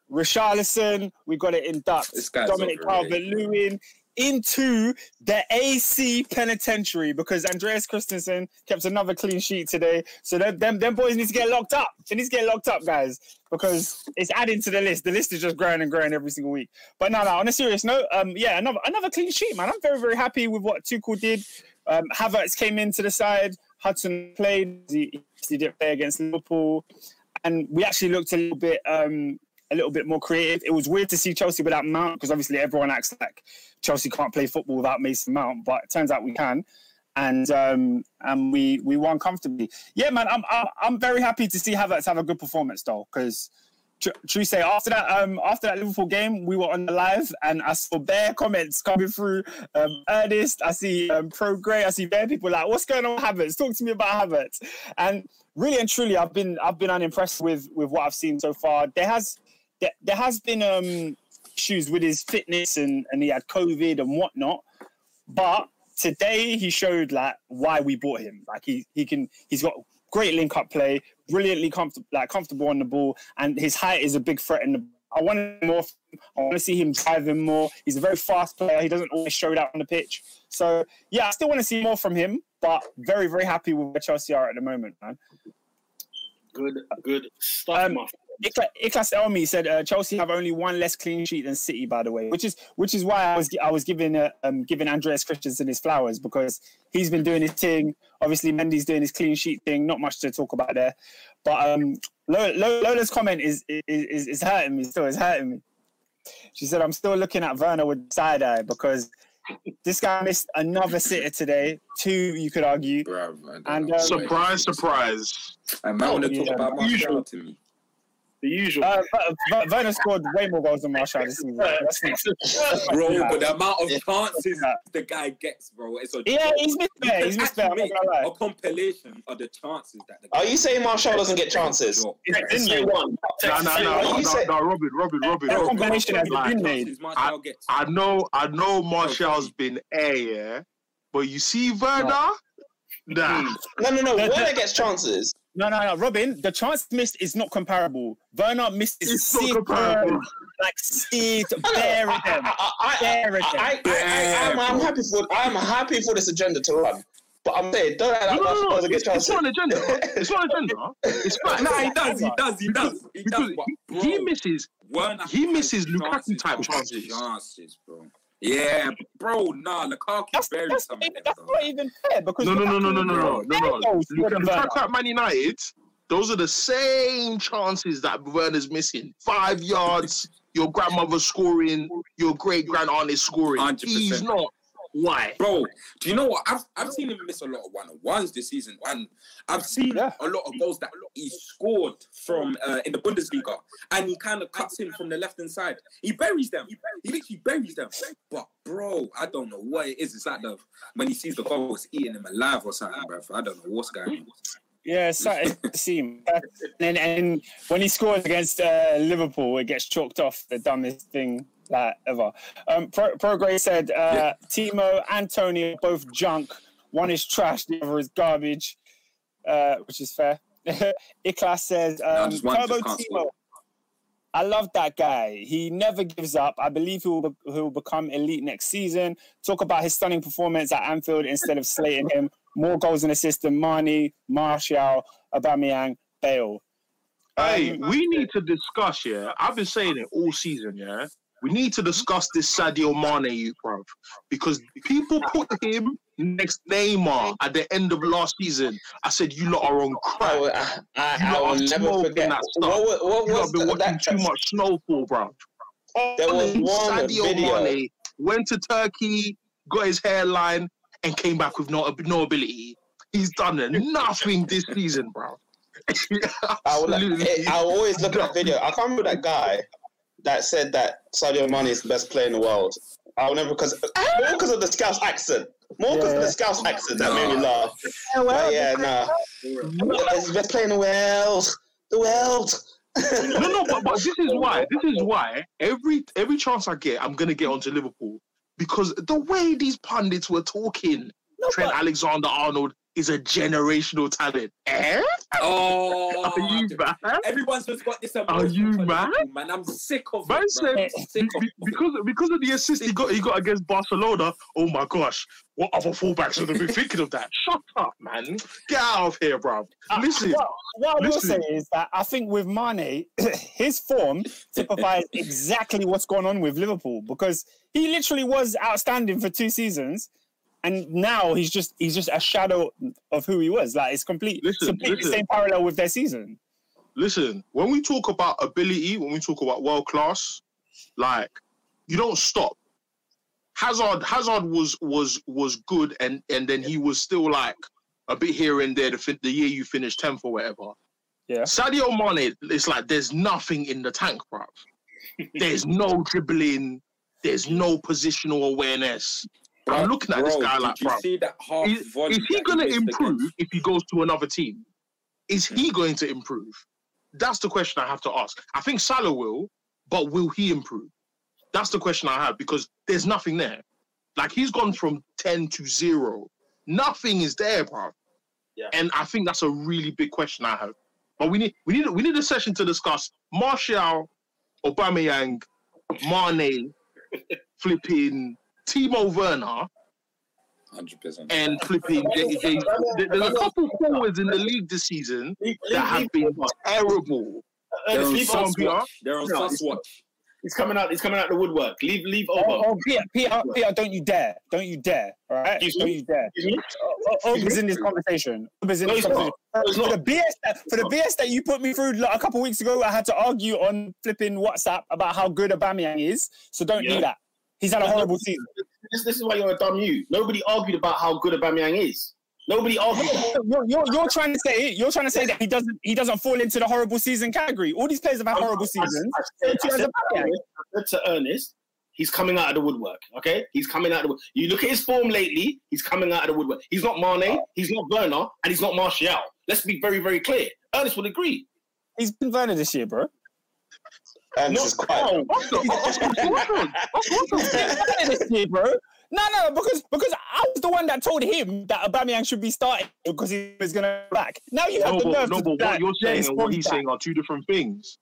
Richarlison. We got to induct Dominic. Calvert-Lewin into the AC penitentiary because Andreas Christensen kept another clean sheet today. So them, them, them boys need to get locked up. They need to get locked up, guys, because it's adding to the list. The list is just growing and growing every single week. But no, no. On a serious note, um, yeah, another another clean sheet, man. I'm very, very happy with what Tuchel did. Um, Havertz came into the side. Hudson played. He, he didn't play against Liverpool, and we actually looked a little bit, um, a little bit more creative. It was weird to see Chelsea without Mount because obviously everyone acts like Chelsea can't play football without Mason Mount, but it turns out we can, and um, and we we won comfortably. Yeah, man, I'm I'm, I'm very happy to see Havertz have a good performance though, because. True say after that um after that Liverpool game we were on the live and I saw bare comments coming through um Ernest I see um Pro Grey I see bare people like what's going on with Havertz? Talk to me about Havertz. And really and truly I've been I've been unimpressed with with what I've seen so far. There has there, there has been um issues with his fitness and and he had COVID and whatnot but today he showed like why we bought him. Like he he can he's got great link up play brilliantly comfortable like comfortable on the ball and his height is a big threat in the I want more. I want to see him driving more. He's a very fast player. He doesn't always show that on the pitch. So yeah, I still want to see more from him. But very, very happy with where Chelsea are at the moment, man. Good, good stuff, Um, my friend. Ikla- Iklas Elmi said uh, Chelsea have only one less clean sheet than City, by the way, which is which is why I was I was giving uh, um, giving Andreas Christensen his flowers because he's been doing his thing. Obviously, Mendy's doing his clean sheet thing. Not much to talk about there, but um, Lola, Lola's comment is is, is is hurting me. Still, is hurting me. She said, "I'm still looking at Werner with side eye because this guy missed another sitter today. Two, you could argue. Bruv, I don't And, know. um, Surprise, surprise. And man, want to talk about Usual. Martial to me. The usual. Uh, Ver- Ver- Werner scored way more goals than Martial this season. <laughs> That's Bro, but the amount of chances the guy gets, bro, it's a Yeah, he's missed there. He's missed there. I'm actually not gonna make lie. a compilation of the chances that the Are you saying Martial doesn't get chances? Texas say one. No, Texas no, no, no, You no, said- no, Robin, Robin, Robin. Yeah, Robin. combination has Like, been made. Martial. I know, I know Martial's been air, yeah, but you see Werner? Nah. No, no, no. The- <laughs> the- Werner gets chances. No, no, no, Robin. The chance missed is not comparable. Werner missed his It's not sit, comparable. like sit, I, bury them. I, I, Bury them. I, I, I, I'm, I'm happy for I'm happy for this agenda to run. But I'm saying, don't act No, like no, no, no. doesn't get It's, it's not an agenda. It's not an agenda. It's <laughs> fact. Nah, he does, he does, he does. He does, but bro, he misses. Werner he misses Lukaku type chances. Chances, bro. Yeah, bro, nah, Lukaku That's, buried that's, some of them. that's not even fair because No, no, no, no, no, no, no, no, no. goals more than Lukaku at Man United those are the same chances that Werner's missing. Five yards, your grandmother scoring, your great grand aunt is scoring. 100%. He's not. Why? Bro, do you know what? I've I've seen him miss a lot of one on ones this season, and I've seen Yeah. a lot of goals that he scored from uh, in the Bundesliga, and he kind of cuts in from the left hand side. He buries them. He literally buries them. But bro, I don't know what it is. It's like the when he sees the goal, it's eating him alive or something, bro. I don't know what's going on. Yeah, it's starting to seem. And, and when he scores against uh, Liverpool, it gets chalked off the dumbest thing like ever. Um, Pro, Progray said uh, Timo and Tony are both junk. One is trash, the other is garbage, uh, which is fair. <laughs> Iklas says um, just one Turbo Timo. score. I love that guy. He never gives up. I believe he will, be- he will become elite next season. Talk about his stunning performance at Anfield instead of slating him. More goals and assists than Mane, Martial, Aubameyang, Bale. Hey, Um, we need to discuss, yeah. I've been saying it all season, yeah. We need to discuss this Sadio Mane, you bruv, because people put him next Neymar at the end of last season. I said you lot are on crack. I, will- I, I, I will never forget. that stuff. What, wa- what you was have been watching that? too much Snowfall, bruv. There was one Sadio video. Mane went to Turkey, got his hairline, and came back with no no ability. He's done nothing this season, bro. <laughs> I will, Absolutely. I will always look at that video. I can't remember that guy that said that Sadio Mane is the best player in the world. I will never because more because of the Scouse accent. More because of the Scouse accent that made me laugh. But yeah, nah. He's the best player in the world. The world. no, no, but, but this is why. This is <laughs> why every every chance I get, I'm gonna get onto Liverpool because the way these pundits were talking, Trent Alexander Arnold is a generational talent. Eh? Oh, Are you mad? everyone's just got this. Are you emotion mad? Man? I'm sick of Man it. said bro. Sick of be- because because of the assist he got he got against Barcelona. Oh my gosh, what other fullbacks would have been thinking of that? <laughs> Shut up, man. Get out of here, bruv. Uh, Listen, what, what I will say is that I think with Mane, <clears throat> his form typifies <laughs> exactly what's going on with Liverpool because he literally was outstanding for two seasons, and now he's just he's just a shadow of who he was. Like it's complete, Listen, completely listen. same parallel with their season. listen. When we talk about ability, when we talk about world class, like you don't stop. Hazard, Hazard was was was good, and and then he was still like a bit here and there. The, the year you finished tenth or whatever. Yeah. Sadio Mane, it's like there's nothing in the tank, bruv. <laughs> There's no dribbling. There's no positional awareness. I'm looking at this guy like, you bruv. see that half Is, is he going to improve against- if he goes to another team? Is he going to improve? That's the question I have to ask. I think Salah will, but will he improve? That's the question I have because there's nothing there. Like he's gone from 10 to 0. Nothing is there, bro. Yeah. And I think that's a really big question I have. But we need we need we need a session to discuss Martial, Aubameyang, Mane, <laughs> flipping Timo Werner, 100%. and flipping. They, they, they- there's a couple forwards in the league this season that have been terrible. Uh, They're on leave Oba. They're on No, Sasquatch. He's coming out. He's coming out the woodwork. Leave, leave Oh, over. oh Peter, Peter, Peter, don't you dare! Don't you dare! All right, Excuse don't me? you dare! Excuse? Oh, Oba's in this conversation. Oba's in No, this conversation. No, For the BS that, for the BS that you put me through like, a couple weeks ago, I had to argue on flipping WhatsApp about how good Aubameyang is. So don't Yeah. do that. He's had a horrible season. This, this is why you're a dumb you. Nobody argued about how good Aubameyang is. Nobody argued. You're, you're, you're <laughs> trying to say you're trying to say that he doesn't he doesn't fall into the horrible season category. All these players have had horrible seasons. I said, I said. I said to Ernest, he's coming out of the woodwork. Okay, he's coming out of the. wood- You look at his form lately. He's coming out of the woodwork. He's not Mane. He's not Werner, and he's not Martial. Let's be very, very clear. Ernest would agree. He's been Werner this year, bro. And this Not is quiet. now. Oscar, Oscar, what's wrong? Oscar, what's wrong? He's been Werner this year, bro. No, no, because because I was the one that told him that Aubameyang should be starting because he was gonna come back. Now you have No, the but, nerve no, to but be what you're saying and what he's back. saying are two different things.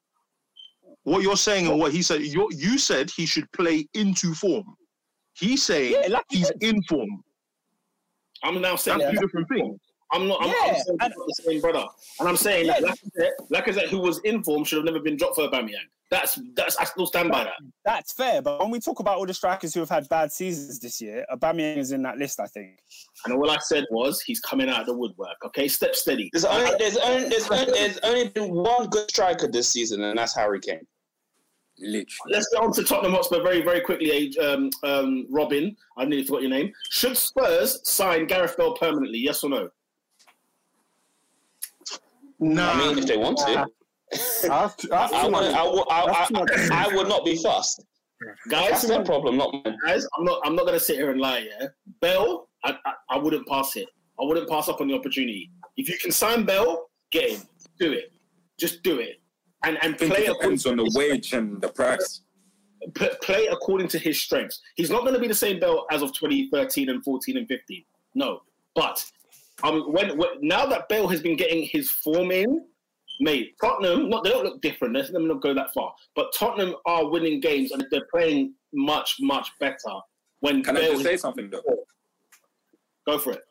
What you're saying and what he said, you you said he should play into form. He's saying Yeah, like he's said. in form. I'm now saying That's that. two different things. I'm not. I'm, I'm saying and- not the same brother, and I'm saying Yeah. that Lacazette, Lacazette, who was in form, should have never been dropped for Aubameyang. That's that's. I still stand by that. That's fair, but when we talk about all the strikers who have had bad seasons this year, Aubameyang is in that list, I think. And all I said was he's coming out of the woodwork. Okay, step steady. There's only there's only there's only, there's only been one good striker this season, and that's Harry Kane. Literally. Let's get on to Tottenham Hotspur very, very quickly. Um, um, Robin, I nearly forgot your name. Should Spurs sign Gareth Bale permanently? Yes or no? Nah, I mean, if they want to, I have I have I, would, I, would, I, That's too much. I, I would not be fussed. Guys, That's their problem, not mine. guys, I'm not. I'm not going to sit here and lie. Yeah, Bell, I, I, I wouldn't pass it. I wouldn't pass up on the opportunity. If you can sign Bell, get him. Do it. Just do it. And and play it depends on the wage and the price. p- play according to his strengths. He's not going to be the same Bell as of 2013 and 14 and 15. No, but um, when, when now that Bale has been getting his form in, mate, Tottenham not they don't look different. Let them not go that far, but Tottenham are winning games and they're playing much much better when Can I just say something though? Go for it.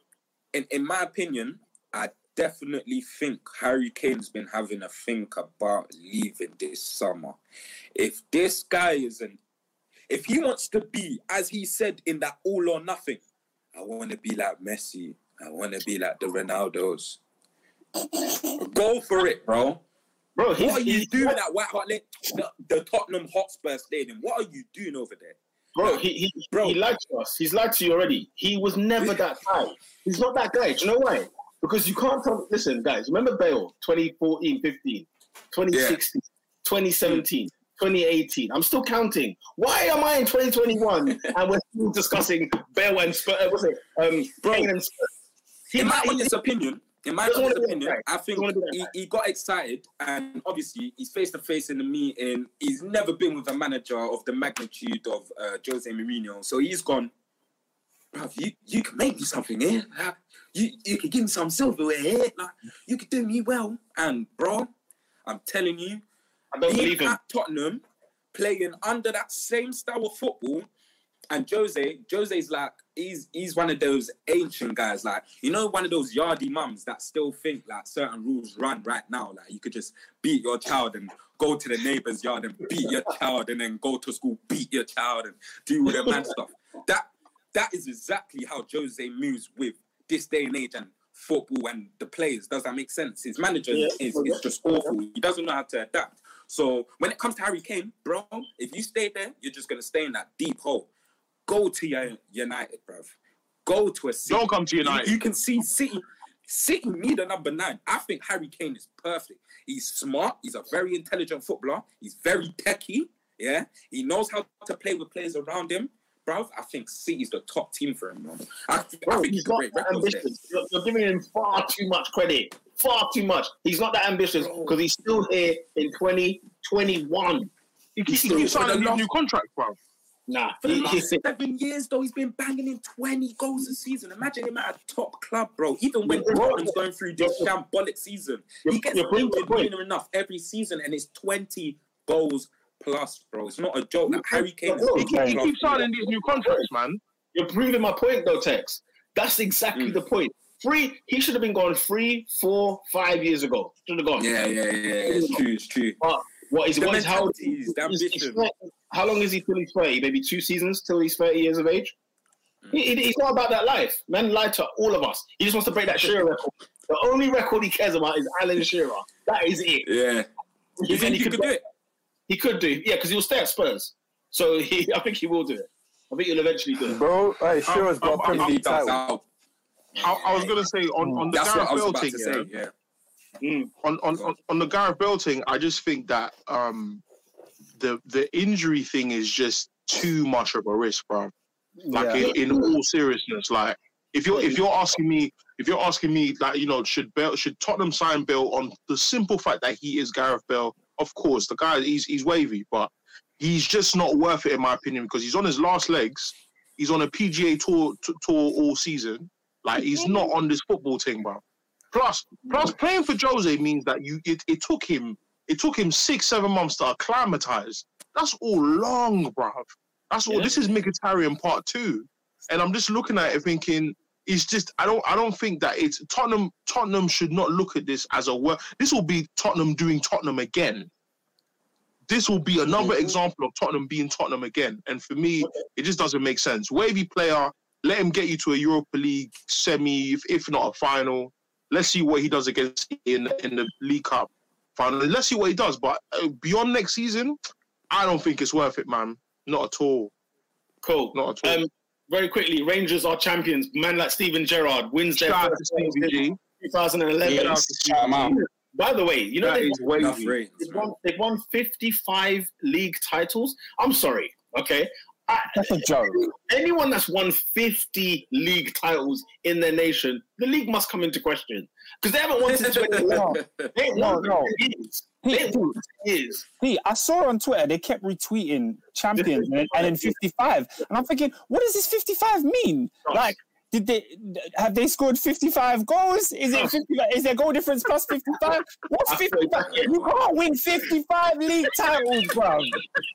in, in my opinion, I definitely think Harry Kane's been having a think about leaving this summer. If this guy isn't, if he wants to be, as he said in that all or nothing, I want to be like Messi. I want to be like the Ronaldos. Go for it, bro. Bro, What are you doing at White Hart Lane, the, the Tottenham Hotspur Stadium? What are you doing over there? Bro, he, he, Bro. he lied to us. He's lied to you already. He was never that guy. He's not that guy. Do you know why? Because you can't tell. Listen, guys, remember Bale 2014, 15, 2016, 2017, 2018. I'm still counting. Why am I in 2021 <laughs> and we're still discussing Bale and Spurs? Uh, what's it? Um, Bro. And Spurs. He in my might- honest opinion, in my honest wanna be that opinion, guy. I think Doesn't wanna be that he, he got excited, and obviously he's face to face in the meeting. He's never been with a manager of the magnitude of uh, Jose Mourinho, so he's gone. Bruv, you you can make me something here. You you can give me some silverware here. Like, you could do me well. And bro, I'm telling you, I don't being believe him. at Tottenham, playing under that same style of football, and Jose, Jose's like he's he's one of those ancient guys, like you know, one of those yardy mums that still think like certain rules run right now. Like you could just beat your child and go to the neighbor's yard and beat your child, and then go to school, beat your child, and do all the man stuff. That that is exactly how Jose moves with this day and age and football and the players. Does that make sense? His manager Yeah. is, is just awful. He doesn't know how to adapt. So when it comes to Harry Kane, bro, if you stay there, you're just gonna stay in that deep hole. Go to your United, bro. Go to a city. Don't come to You, United. you can see City. City need a number nine. I think Harry Kane is perfect. He's smart. He's a very intelligent footballer. He's very techy. Yeah, he knows how to play with players around him, bro. I think City's the top team for him, bro. I, I Bro, think he's he's a not great that ambitious. You're, you're giving him far too much credit. Far too much. He's not that ambitious because he's still here in 2021. He keeps, he keeps signing for the new contracts, bro. Nah, For the last seven years, though, he's been banging in 20 goals a season. Imagine him at a top club, bro. Even when You're- Tottenham's going through this you're- shambolic season, he gets you're proving injured the enough every season, and it's 20 goals plus, bro. It's not a joke. Like, Harry Kane is He, a keep, he keeps signing these new contracts, man. you're proving my point, though, Tex. That's exactly Mm. the point. Three, he should have been gone three, four, five years ago. Should have gone. Yeah, yeah, yeah, yeah. It's true, it's true. But what is The what is how mentality is the he's- he's ambition. 30 how long is he till he's 30? Maybe two seasons till he's 30 years of age? He, he- he's not about that life. Man lied to all of us. He just wants to break that Shearer record. The only record he cares about is Alan Shearer. That is it. Yeah. You think he you could do it? He could do, yeah, because he'll stay at Spurs. So he, <laughs> I think he will do it. I think he'll eventually do it. Bro, hey, Shearer's got a I'm- Premier League title. out, I, I was gonna say on, on the that's Gareth I was Bale thing, yeah, say. Yeah. Mm. on, on, on, on the Gareth Bale thing, I just think that um, the the injury thing is just too much of a risk, bro. Like Yeah. in, in all seriousness, like if you're if you're asking me if you're asking me like you know should Bale should Tottenham sign Bale on the simple fact that he is Gareth Bale? Of course, the guy he's he's wavy, but he's just not worth it in my opinion because he's on his last legs. He's on a PGA tour t- tour all season. Like he's not on this football thing, bro. Plus, plus playing for Jose means that you it, it took him it took him six seven months to acclimatize. That's all long, bruv. That's all. Yeah. This is Mkhitaryan part two, and I'm just looking at it thinking, it's just I don't I don't think that it's Tottenham. Tottenham should not look at this as a work. This will be Tottenham doing Tottenham again. This will be another mm-hmm. example of Tottenham being Tottenham again. And for me, it just doesn't make sense. Wavy player, let him get you to a Europa League semi, if, if not a final. Let's see what he does against in in the League Cup final. Let's see what he does. But uh, beyond next season, I don't think it's worth it, man. Not at all. Cool. Not at all. Um, very quickly, Rangers are champions. Man like Steven Gerrard wins their Shout first game Stevie 2011. Yeah, shout 'em out. By the way, you know That they, is Enough wavy. ratings, they've, won, they've won 55 league titles. I'm sorry, okay. I, That's a joke. anyone that's won 50 league titles in their nation, the league must come into question because they haven't won since 2011. No, no. for years. They ain't won for years. See, I saw on Twitter they kept retweeting champions and, and then 55, and I'm thinking, what does this 55 mean? Like, did they have they scored 55 goals? Is it 55? Is their goal difference plus 55? What's 55? You can't win 55 league titles, bro.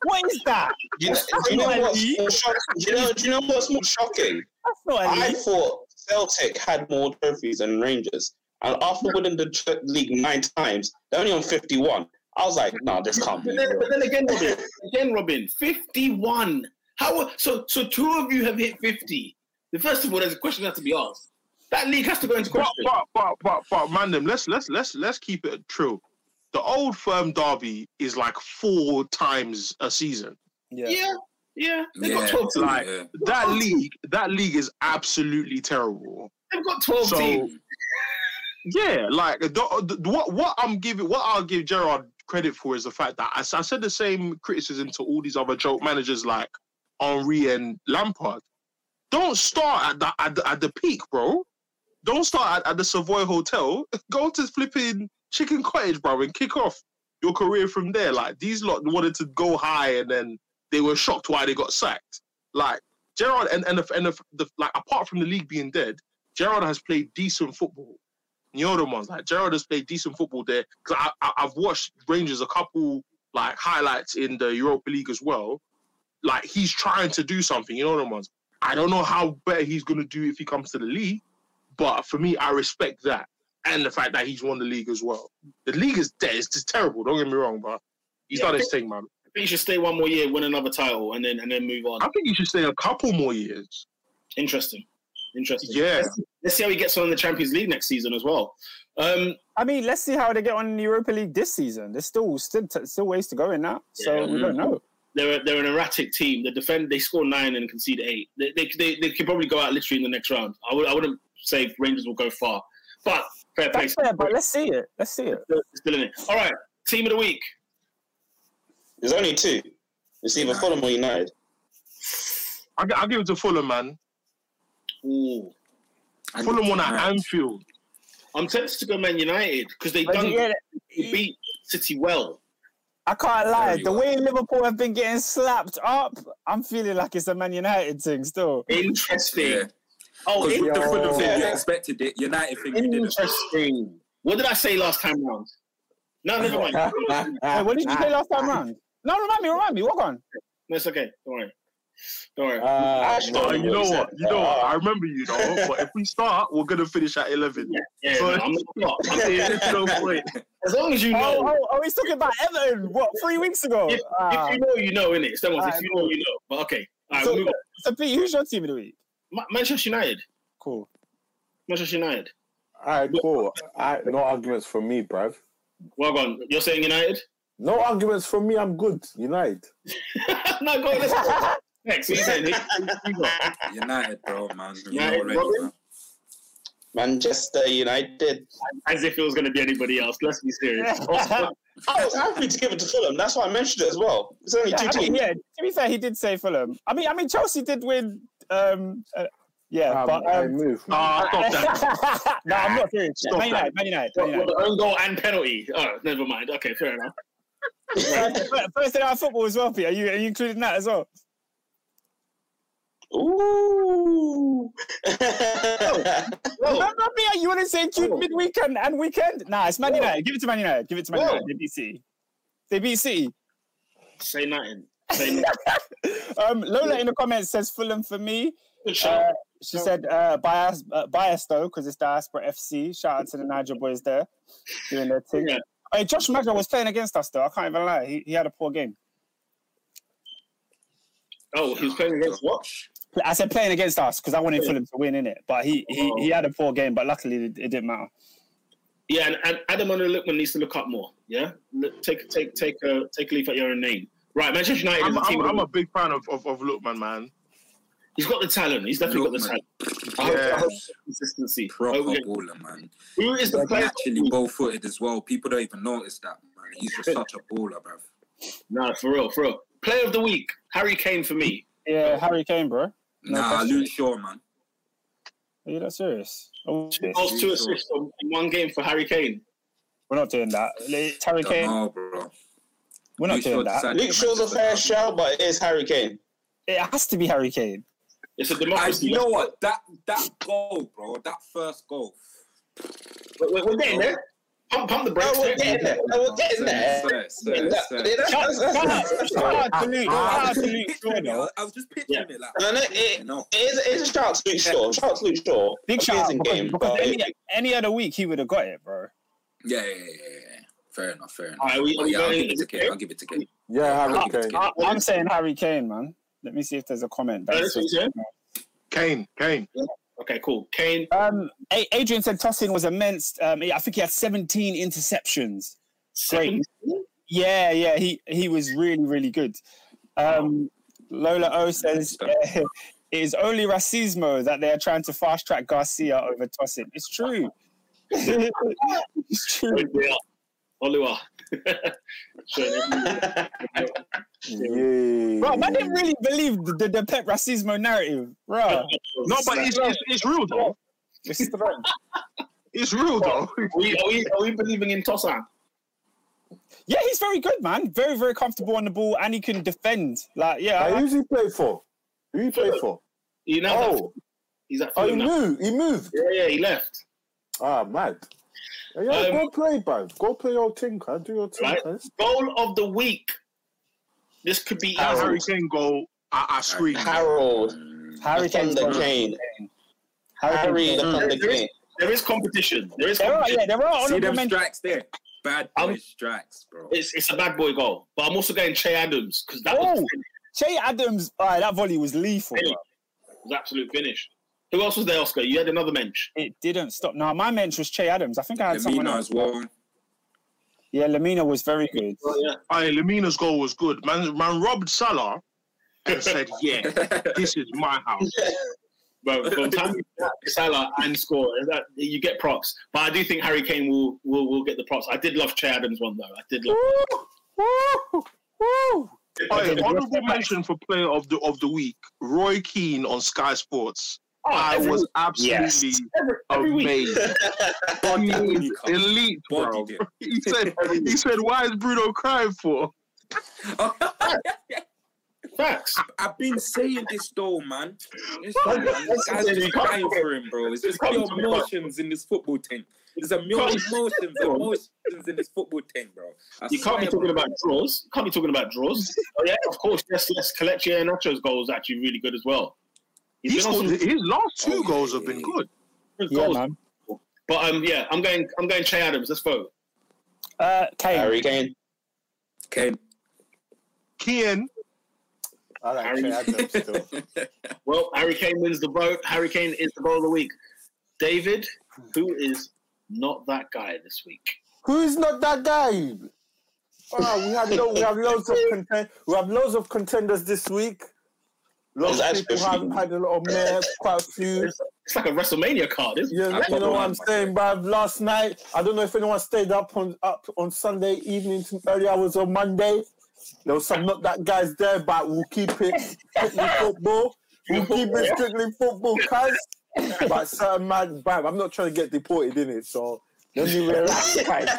What is that? Do you, know, do you know what's more shocking? Do you know, do you know what's more shocking? That's not I thought Celtic had more trophies than Rangers, and after winning the league nine times, they're only on fifty-one. I was like, no, this can't be. But then, but then again, Robin, again, Robin, 51. How so? So two of you have hit 50. The first of all, there's a question that has to be asked. That league has to go into But question. but but but but man, them let's let's let's let's keep it true. The old firm derby is like four times a season. yeah, yeah. They've Yeah, got 12 teams. like- yeah. That league, that league is absolutely terrible. They've got 12 So- teams. Yeah, like the, the, what what I'm giving, what I'll give Gerrard credit for is the fact that I said the same criticism to all these other joke managers like Henry and Lampard. Don't start at the at the, at the peak, bro. Don't start at, at the Savoy Hotel. <laughs> Go to flipping Chicken Cottage, bro, and kick off your career from there. Like these lot wanted to go high, and then they were shocked why they got sacked. Like Gerrard and and the, and the, the like apart from the league being dead, Gerrard has played decent football. The ones like Gerrard has played decent football there. Cause I, I, I've watched Rangers a couple like highlights in the Europa League as well. Like he's trying to do something. You know the ones. I don't know how better he's gonna do if he comes to the league, but for me, I respect that and the fact that he's won the league as well. The league is dead. It's just terrible. Don't get me wrong, but he's Yeah. done his thing, man. I think you should stay one more year, win another title, and then and then move on. I think he should stay a couple more years. Interesting. Interesting. Yeah. Let's, see- let's see how he gets on in the Champions League next season as well. Um, I mean, let's see how they get on in the Europa League this season. There's still still still ways to go in that, so Yeah. we don't know. They're they're an erratic team. They defend. They score nine and concede eight. They they, they, they could probably go out literally in the next round. I would I wouldn't say Rangers will go far, but fair play. That's fair, but let's see it. Let's see it. Still, still in it. All right, team of the week. There's only two. It's either Fulham or United. I, I'll give it to Fulham, man. Ooh, And Fulham won at Anfield. I'm tempted to go Man United because they But done yeah, they beat City well. I can't lie. Very The well. way Liverpool have been getting slapped up, I'm feeling like it's a Man United thing still. Interesting. Yeah. Oh, Because with the interesting. Fulham thing, you expected it. United thing, you didn't. Interesting. What did I say last time round? No, never mind. <laughs> Hey, what did you say last time <laughs> round? No, remind me, remind me. Walk on. No, it's okay. Don't worry. Don't worry. Uh, Actually, Oh, you know what? You know what? I remember you know. <laughs> But if we start, we're gonna finish at eleven. yeah, so- no, I'm not. I'm There's no point. as long as you Oh, know. oh, oh, he's talking about Everton. What, three weeks ago? If, Ah. if you know, you know, innit? It's that one. If you know, you know. But okay. All right, so, move on. so, Pete, who's your team of the week? Ma- Manchester United. Cool. Manchester United. all right, cool. All right, no arguments from me, bruv. Well gone. You're saying United? No arguments from me. I'm good. United. <laughs> no, go. Let's go. <laughs> Next, who you saying? Who- who you got? <laughs> United, bro, man. You United, already, Robin? Manchester United. As if it was going to be anybody else. Let's be serious. I was happy to give it to Fulham. That's why I mentioned it as well. It's only Yeah, two I mean, teams. yeah, to be fair, he did say Fulham. I mean, I mean, Chelsea did win. Um, uh, yeah, Um, but I um, move. man. Ah, stop that. <laughs> no, I'm not serious. Stop Man United. Man United, what, Man what, United. the own goal and penalty. Oh, never mind. Okay, fair enough. <laughs> First- First day of football as well, Pete. Are you, are you including that as well? Ooh. Remember me? You want to say include Oh. midweek and, and weekend? Nah, it's Man Oh. United. Give it to Man United. Give it to Man Oh. United. They City. They City. Say nothing. Say <laughs> nothing. Um, Lola in the comments says Fulham for me. Uh, she said uh, bias, uh, bias though, because it's Diaspora FC. Shout out to the Niger boys there doing their thing. Yeah. Hey, Josh Maja was playing against us though. I can't even lie. He, he had a poor game. Oh, he was playing against what? I said playing against us because I wanted Fulham to win in it, but he, he he oh. had a poor game. But luckily it, it didn't matter. Yeah, and, and Ademola Lookman needs to look up more. Yeah, Look- take take take a take a leaf at your own name. Right, Manchester United I'm, is a team. I'm, I'm a big fan of, of, of Lookman, man. he's got the talent. He's definitely got the Lookman. talent. I hope, I Yeah. hope consistency. I Proper hope baller, man. Who is the player? actually ball footed as well. People don't even notice that, man. He's just such a baller, bruv. <laughs> No, for real, for real. Player of the week, Harry Kane for me. Yeah, Harry Kane, bro. No nah, question. Luke Shaw, man. Are you that serious? Oh, Two goals, two assists on- in one game for Harry Kane. we're not doing that. It's Harry Kane. know, bro. We're not Luke Shaw doing that. Luke Shaw's a fair shout, but it is Harry Kane. It has to be Harry Kane. It's a And democracy. you know what? That that goal, bro. That first goal. We're, we're- we're getting there. Pump, pump the brakes. Oh, we're getting there. Oh, we're getting there. Sir, sir, Yeah, that- sir. that's- Shout, out, that's- shout out to Luke. Shout out to Luke Shaw, though. I was just picturing it like. No, no, it, know. it, is, it is a shout to Luke Shaw. Shout to Luke Shaw. Big shout out Amazing because, game. because but any, any other week he would have got it, bro. Yeah, yeah, yeah, yeah, yeah. Fair enough, fair enough. Alright, we- But yeah, I'll give it to Kane. I'll give it to Kane. Yeah, Harry I'll give it to Kane. Kane. I, I'm saying Harry Kane, man. Let me see if there's a comment. That's that's what Kane, Kane. Okay, cool. Kane. um, A- Adrian said Tosin was immense. Um, I think he had 17 interceptions. Great. Yeah, yeah, he he was really really good. Um, Lola O says <laughs> it is only racismo that they are trying to fast track Garcia over Tosin. It's true. <laughs> it's true. Sure. <laughs> Yeah. Bro, I didn't really believe the, the, the Pep racismo narrative, bro. No, but it's, it's, it's real, though. It's strong. It's real, though. Are we, are, we, are we believing in Tossa? Yeah, he's very good, man. Very, very comfortable on the ball, and he can defend. Like, yeah, Hey, I- who's he play for? Who he play for? You know, Oh, he's at oh, he now. moved. He moved. Yeah, yeah, he left. Ah, mad. Yeah, Um, go play, bro. Go play your thing, cuz. Do your thing, Right. cuz. Goal of the week. This could be That easy. Harry Kane goal, I, I screamed. Harold. Harry the Kane's Thunder Kane. Harry Harry the got- Thunder There is- Kane. There is competition. There is There are, competition. yeah, there are See honorable them mentions. strikes there. Bad boy Um, strikes, bro. It's, it's a bad boy goal. But I'm also going Che Adams because that was, Oh, Che Adams, uh, that volley was lethal. Bro. was absolute finish. Who else was there, Oscar? You had another bench. It didn't stop. No, my mensch was Che Adams. I think I had someone else. as well. Yeah, Lemina was very good. Oh, yeah. Aye, Lemina's goal was good. Man, man robbed Salah and said, <laughs> yeah, this is my house. <laughs> But from time Salah and score, that, you get props. But I do think Harry Kane will, will will get the props. I did love Che Adams one though. I did love. Woo! Woo! Aye, honorable mention for player of the of the week, Roy Keane on Sky Sports. Oh, I every- was absolutely every, every week. amazed. <laughs> He is elite, bro. Bodied. <laughs> He said, <laughs> he said, why is Bruno crying for? Facts. I've been saying this though, man. Listen, man, this guy's just crying for him, bro. It's just pure emotions in this football team. There's a million emotions, emotions in this football team, bro. I You can't be talking bro. about draws. You can't be talking about draws. oh yeah, of course. Yes, yes. Kelechi Iheanacho's goal was actually really good as well. He's He's been on scored, some his last two Oh, yeah, goals have been good. good Yeah, goals. man. But um, yeah, I'm going. I'm going Che Adams. Let's vote. Uh, Kane. Harry Kane. Kane. Kian, I like Harry- Che Adams <laughs> still. Well, Harry Kane wins the vote. Harry Kane is the goal of the week. David, who is not that guy this week? Who is not that guy? Oh, we have lo- we have loads of <laughs> content. We have loads of contenders this week. Lots of people actually- have had a lot of mayor, quite a few. It's, it's like a WrestleMania card, isn't it? You know what I'm saying, bruv. Last night, I don't know if anyone stayed up on up on Sunday evening to early hours on Monday. There was some not that guys there, but we'll keep it strictly <laughs> football. We'll keep it strictly football, cuz. <laughs> But certain man, bruv, I'm not trying to get deported in it, so let me relax, guys.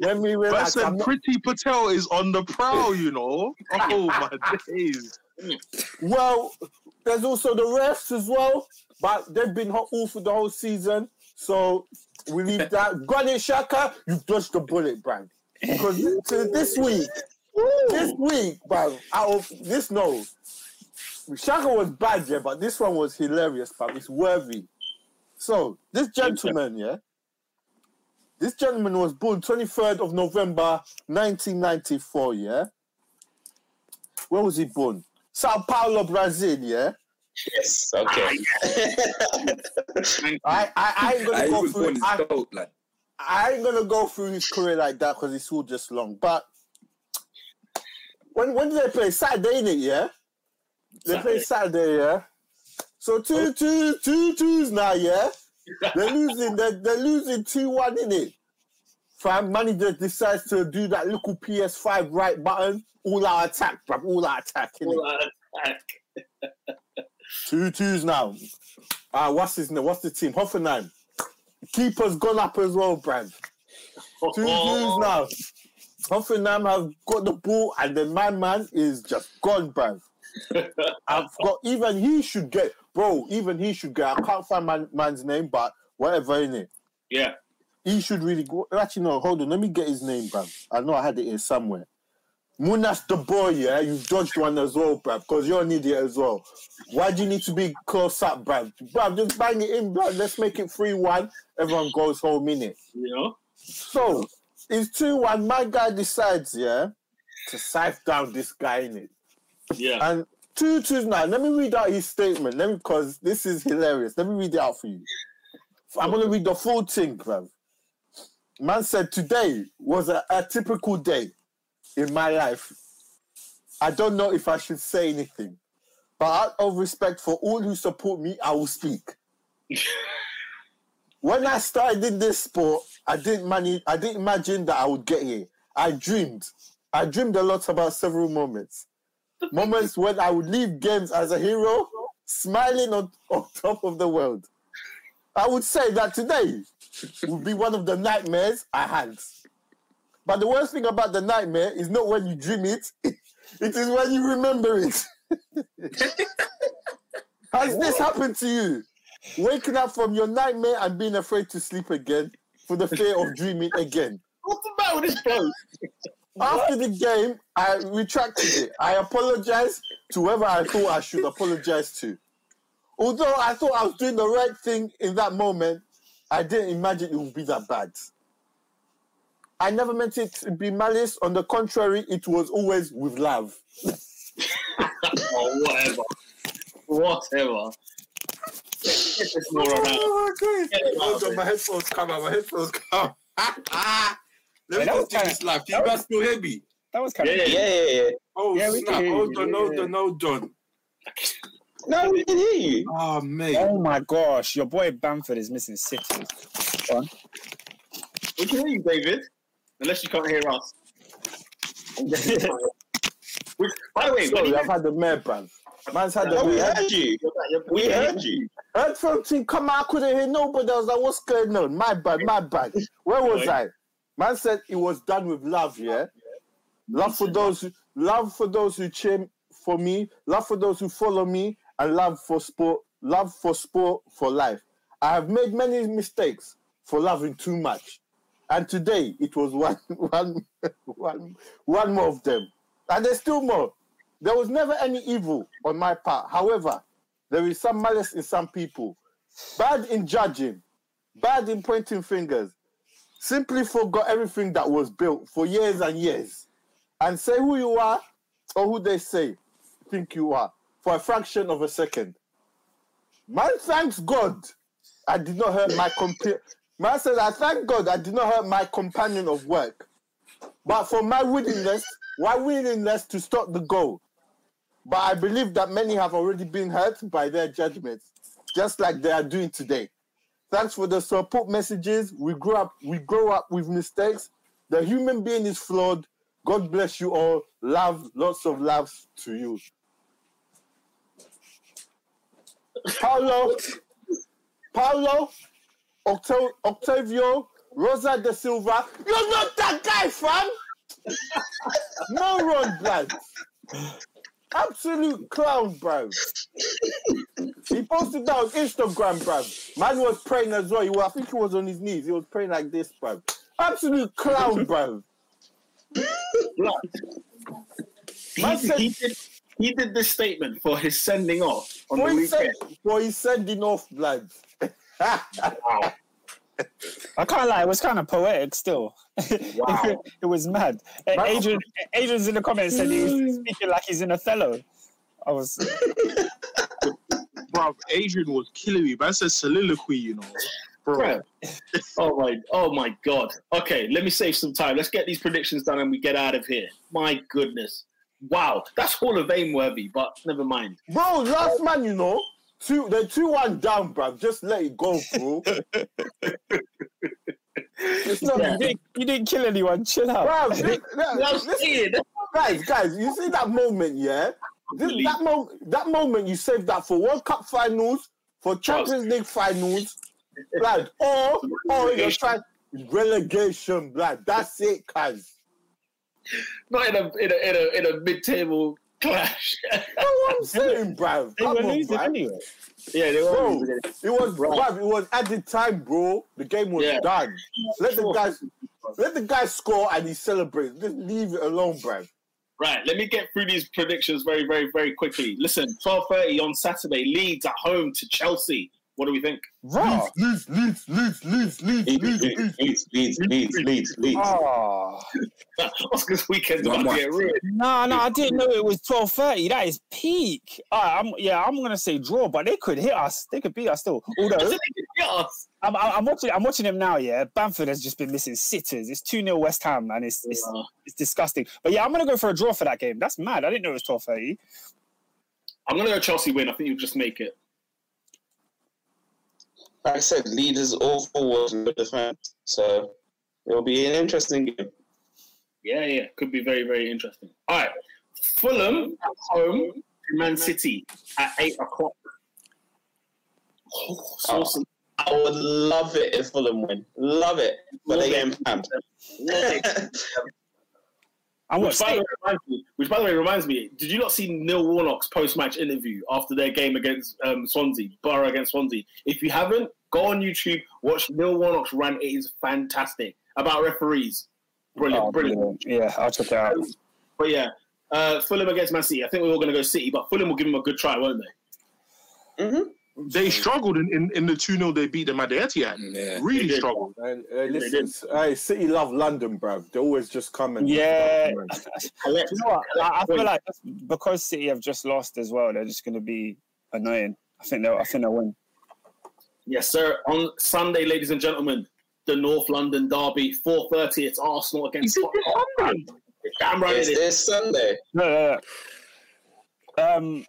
Let me but relax. I'm said not, Priti Patel is on the prowl, you know. Oh my <laughs> days. <laughs> well, there's also the refs as well, but they've been hot all for the whole season. So we leave <laughs> that. Granit Xhaka, you've dodged the bullet, Brand. Because to this week, this week, bruv, out of this no, Xhaka was bad, yeah, but this one was hilarious, but it's worthy. So this gentleman, yeah, this gentleman was born 23rd of November 1994, yeah. Where was he born? Sao Paulo, Brazil, yeah. Yes. Okay. <laughs> I, I, I ain't gonna go through. I, dope, like. I ain't gonna go through his career like that because it's all just long. But when when did they play Saturday? In it, yeah. They play Saturday, yeah. So two two two twos now, yeah. They're losing. They're, they're losing two one in it. Fam, manager decides to do that little PS5 right button. All out attack, bruv. All out attack. innit? <laughs> Two twos now. Ah, what's his name? What's the team? Hoffenheim. Keeper's gone up as well, bruv. Two <laughs> twos now. Hoffenheim have got the ball, and then my man is just gone, bruv. <laughs> I've got even he should get, bro. Even he should get. I can't find my man's name, but whatever in it, Yeah. He should really go. Actually, no, hold on. Let me get his name, bruv. I know I had it here somewhere. Munas Dabbur, yeah, you've dodged one as well, bruv, because you're an idiot as well. Why do you need to be close up, bruv? Bruv, just bang it in, bruv. Let's make it 3 1. Everyone goes home, innit? You know? So, it's 2 1. My guy decides, yeah, to scythe down this guy, in it. Yeah. And 2 2 now. Let me read out his statement. Let me because this is hilarious. Let me read it out for you. I'm gonna read the full thing, bruv. Man said today was a, a typical day in my life. I don't know if I should say anything, but out of respect for all who support me, I will speak. <laughs> when I started in this sport, I didn't manage, I didn't imagine that I would get here. I dreamed. I dreamed a lot about several moments moments when I would leave games as a hero, smiling on, <laughs> on top of the world. I would say that today would be one of the nightmares I had. But the worst thing about the nightmare is not when you dream it, <laughs> it is when you remember it. <laughs> Has this happened to you? Waking up from your nightmare and being afraid to sleep again for the fear of dreaming again. What's the matter with this bloke? After the game, I retracted it. I apologized to whoever I thought I should apologize to. Although I thought I was doing the right thing in that moment, I didn't imagine it would be that bad. I never meant it to be malice. On the contrary, it was always with love. <laughs> oh, whatever. Whatever. Get this moron out. Oh my Get him out, Hold on, my headphones come out. My headphones come. <laughs> Let me that was continue this live. Can you guys still hear me? That was kind Yeah, of. yeah, Yeah, yeah, yeah. Oh, Yeah, we can snap. hear Hold on, hold on, hold on. No, we can hear you. Oh, mate. Oh my gosh, your boy Bamford is missing City. We can hear you, David. Unless you can't hear us. <laughs> Which, by the way, when Sorry, I've had the mayor brand. Man's had the No, we mayor. heard you. you're- We heard you. Heard from team come out, I couldn't hear nobody. I was like, what's going on? My bad, my bad. Where was I? Man said it was done with love, yeah? Love for those who love for those who cheer for me, love for those who follow me, and love for sport, love for sport for life. I have made many mistakes for loving too much. And today it was one <laughs> one one one more of them. And there's still more. There was never any evil on my part. However, there is some malice in some people. Bad in judging, bad in pointing fingers. Simply forgot everything that was built for years and years. And say who you are or who they say think you are for a fraction of a second. Man, thanks God I did not hurt my compa- Man says, I thank God I did not hurt my companion of work. But for my willingness, my willingness to stop the goal. But I believe that many have already been hurt by their judgments, just like they are doing today. Thanks for the support messages. We grow up, we grow up with mistakes. The human being is flawed. God bless you all. Love, lots of love to you. Paulo, Paulo, Octo- Octavio, Rosa de Silva. You're not that guy, fam. No, Moron, blood. Absolute clown, bro. He posted that on Instagram, bro. Man was praying as well. He was, I think he was on his knees. He was praying like this, bro. Absolute clown, bro. Man said, he did, this statement for his sending off on For the he's, send, for he's sending off blood. Wow. I can't lie, it was kind of poetic still. Wow. <laughs> it was mad. Man- Adrian, Adrian's in the comments said he was <laughs> speaking like he's in Othello. I was. Bro, Adrian was killing me. Man said soliloquy, you know. Bro, Bro. Oh my, oh my god. Okay, let me save some time. Let's get these predictions done and we get out of here. My goodness. Wow, that's Hall of Fame worthy, but never mind. Bro, last man, you know, two they're two one down, bruv. Just let it go, bro. <laughs> it's not you, didn't, you didn't kill anyone. Chill out. bruv. <laughs> li- li- I'm listen, saying. guys, guys, you see that moment, yeah? This, that, mo- that moment you saved that for World Cup finals, for Champions League finals, blood, or or you're trying relegation, blood. That's it, guys. Not in a in a in a, in a mid-table clash. That's what I'm saying, bruv. They were losing anyway. yeah, they were. Bro, losing. it was Right. bruv, it was added time, bro. The game was Yeah. done. Let the guys let the guy score and he celebrates. Just leave it alone, bruv. Right, let me get through these predictions very, very, very quickly. Listen, twelve thirty on Saturday, Leeds at home to Chelsea. What do we think? Raw. Leeds, Leeds, Leeds, Leeds, Leeds, Leeds, Leeds, Leeds. Leeds, Leeds, Leeds, Leeds, Leeds. Oh. Oscar's weekend's about to get ruined. No, no, I didn't know it was twelve thirty. That is peak. All right, I'm yeah, I'm gonna say draw, but they could hit us. They could beat us still. Although Yes. I'm, I'm I'm watching, I'm watching them now. Yeah, Bamford has just been missing sitters. It's two 0 West Ham, and it's it's, Uh, it's disgusting. But yeah, I'm gonna go for a draw for that game. That's mad. I didn't know it was twelve thirty. I'm gonna go Chelsea win. I think you'll just make it. Like I said, leaders all forward and defense. So it'll be an interesting game. Yeah, yeah, could be very, very interesting. All right, Fulham at home to Man City at eight o'clock. Oh, saucy. I would love it if Fulham win. Love it. But they getting. And? <laughs> Which by, the way reminds me, which, by the way, reminds me, did you not see Neil Warnock's post-match interview after their game against um, Swansea, Borough against Swansea? If you haven't, go on YouTube, watch Neil Warnock's rant. It is fantastic about referees. Brilliant, Oh, brilliant. Yeah, I'll check it out. But yeah, uh, Fulham against Man City. I think we're all going to go City, but Fulham will give them a good try, won't they? hmm they struggled in, in, in the 2 0 they beat them at the Etihad. Yeah. Really They struggled. And uh, listen, hey, City love London, bruv. They always just come and Yeah. <laughs> man. You know what? I, I feel like because City have just lost as well, they're just going to be annoying. I think they'll. I think they'll win. Yes, sir. On Sunday, ladies and gentlemen, the North London derby, 4.30. It's Arsenal against Tottenham. Damn right It's it is. this Sunday. No, no, no. Um,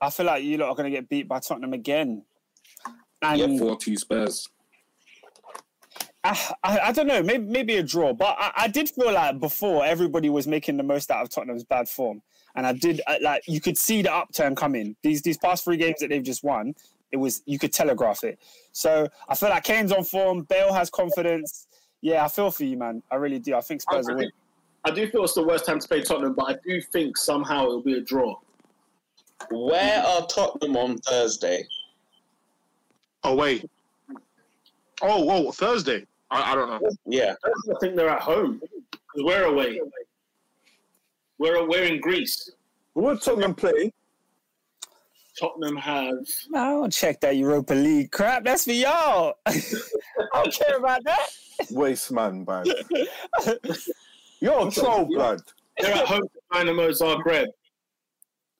I feel like you lot are going to get beat by Tottenham again. And Yeah, four two Spurs. I, I, I don't know, maybe maybe a draw, but I, I did feel like before everybody was making the most out of Tottenham's bad form, and I did I, like you could see the upturn coming. These these past three games that they've just won, it was you could telegraph it. So I feel like Kane's on form, Bale has confidence. Yeah, I feel for you, man. I really do. I think Spurs will win. I do feel it's the worst time to play Tottenham, but I do think somehow it'll be a draw. Where are Tottenham on Thursday? Away. Oh, oh, Thursday. I, I don't know. Yeah. I think they're at home. We're away. We're, we're in Greece. What Tottenham play? Tottenham have. I don't check that Europa League crap. That's for y'all. <laughs> I don't care about that. Waste man, bruv. <laughs> You're a troll, blood. They're at home to Dynamo Zagreb.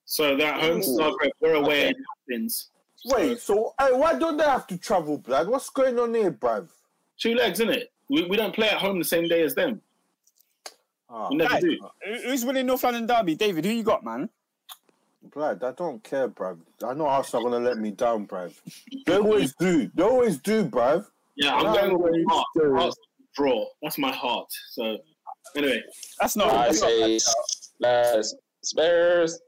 So they're at home to Zagreb. We're away in Athens. Wait, so hey, why don't they have to travel, blood? What's going on here, bruv? Two legs, isn't it? We, we don't play at home the same day as them. Ah, We never Guys, do. Who's winning North London Derby? David, who you got, man? Blood, I don't care, bruv. I know Arsenal are gonna let me down, bruv. They always do. They always do, bruv. Yeah, I'm No, going with you my heart. serious? Heart's draw. That's my heart. So, anyway. That's not. I that's not- say Spurs. Spurs.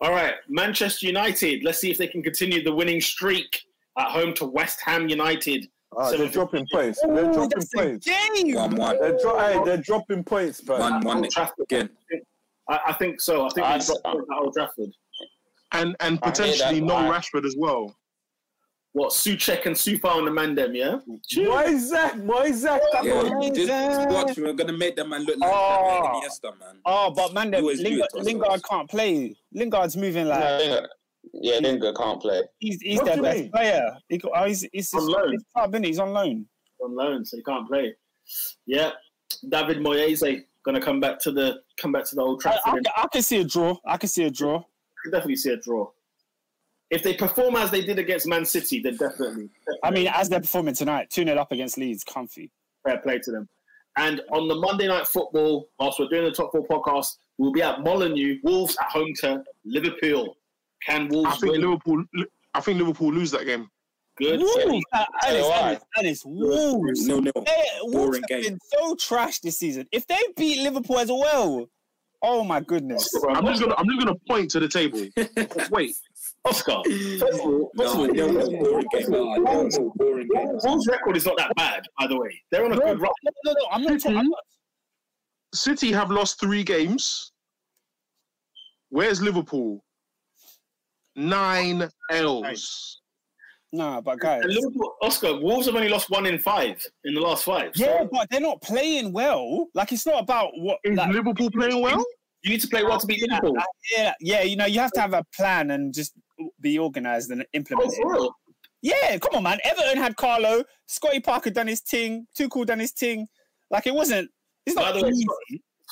All right, Manchester United. Let's see if they can continue the winning streak at home to West Ham United. Ah, they're dropping points. They're dropping points. game. One one. They're, dro- hey, they're dropping points, bruv. One one Old Trafford. again. I, I think so. I think I- they dropped at Old Trafford. And and potentially that, no I- Rashford as well. what Soucek and Sufa on the man them, yeah? Moisek, Moisek, come Yeah, on. just, just watch. We're gonna make them man look like Oh. Iniesta, man. Oh, but man, You always Lingard, it to us, Lingard can't play. Lingard's moving like No, Lingard- yeah, Lingard can't play. he's he's What their best mean? player. He oh, he's, he's, On loan. he's club, innit? He's on loan. On loan, so he can't play. Yeah. David Moyes gonna come back to the come back to the old I, Trafford. I, and can- I can see a draw. I can see a draw. could definitely see a draw. If they perform as they did against Man City, then definitely. I mean, as they're performing tonight, 2 0 up against Leeds, comfy. fair play to them. And on the Monday night football, whilst we're doing the top four podcast, we'll be at Molineux, Wolves at home to Liverpool. Can Wolves I think win? Liverpool. I think Liverpool lose that game. Good. Wolves, uh, Alice. Alice, Alice, Wolves. No, no. They, Wolves Boring have game. been so trash this season. If they beat Liverpool as well, oh my goodness. I'm just gonna. I'm just gonna point to the table. <laughs> Wait, Oscar. First of all, first of No, all, no, no, boring game. No, no, no, boring game. Wolves' record is not that bad, by the way. They're on a No, good run. no, no, no, I'm not talking. I'm not, City have lost three games. Where's Liverpool? Nine L's. Nah, but guys. And Oscar, Wolves have only lost one in five in the last five. So Yeah, but they're not playing well. Like it's not about what. Is Like, Liverpool playing well? you need to play well to beat Liverpool. yeah, yeah, you know, you have to have a plan and just be organised and implement Oh, it. for real? Yeah, come on, man. Everton had Carlo, Scotty Parker done his thing, Tuchel done his thing. Like it wasn't. It's By not the way, easy.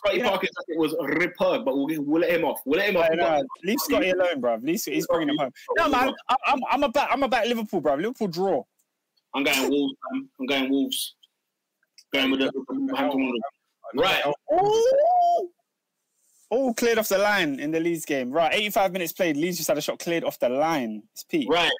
Scotty. Parker jacket was repug, but we'll, we'll let him off. We'll let him off. No, leave Scotty alone, bro. Leave, he's bringing him home. No, man, I, I'm I'm about I'm about Liverpool, bro. Liverpool draw. I'm going Wolves. Man. I'm going Wolves. Going with the, with the Wolverhampton Right. Ooh. All cleared off the line in the Leeds game. Right, 85 minutes played. Leeds just had a shot cleared off the line. It's Pete. Right.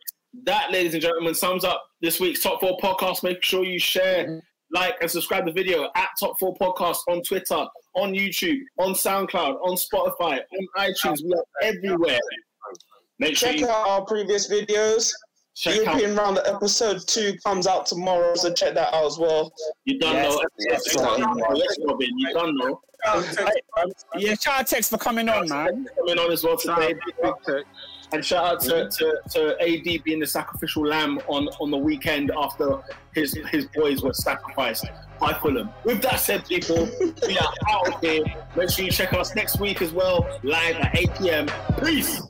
That, ladies and gentlemen, sums up this week's Top 4 podcast. Make sure you share, mm-hmm. like, and subscribe the video at Top 4 Podcast on Twitter, on YouTube, on SoundCloud, on Spotify, on iTunes. We are everywhere. Make sure Check you out our previous videos. check out. European Round episode two comes out tomorrow, so check that out as well. You done Yes, know. yes, Robin. Yes, Robin. You done know. Yeah, shout out Tex for coming on, man. Coming on as well today. And shout out to, mm-hmm. to, to AD being the sacrificial lamb on, on the weekend after his his boys were sacrificed by Fulham. With that said, people, we are out of here. Make sure you check us next week as well, live at 8 p.m. Peace.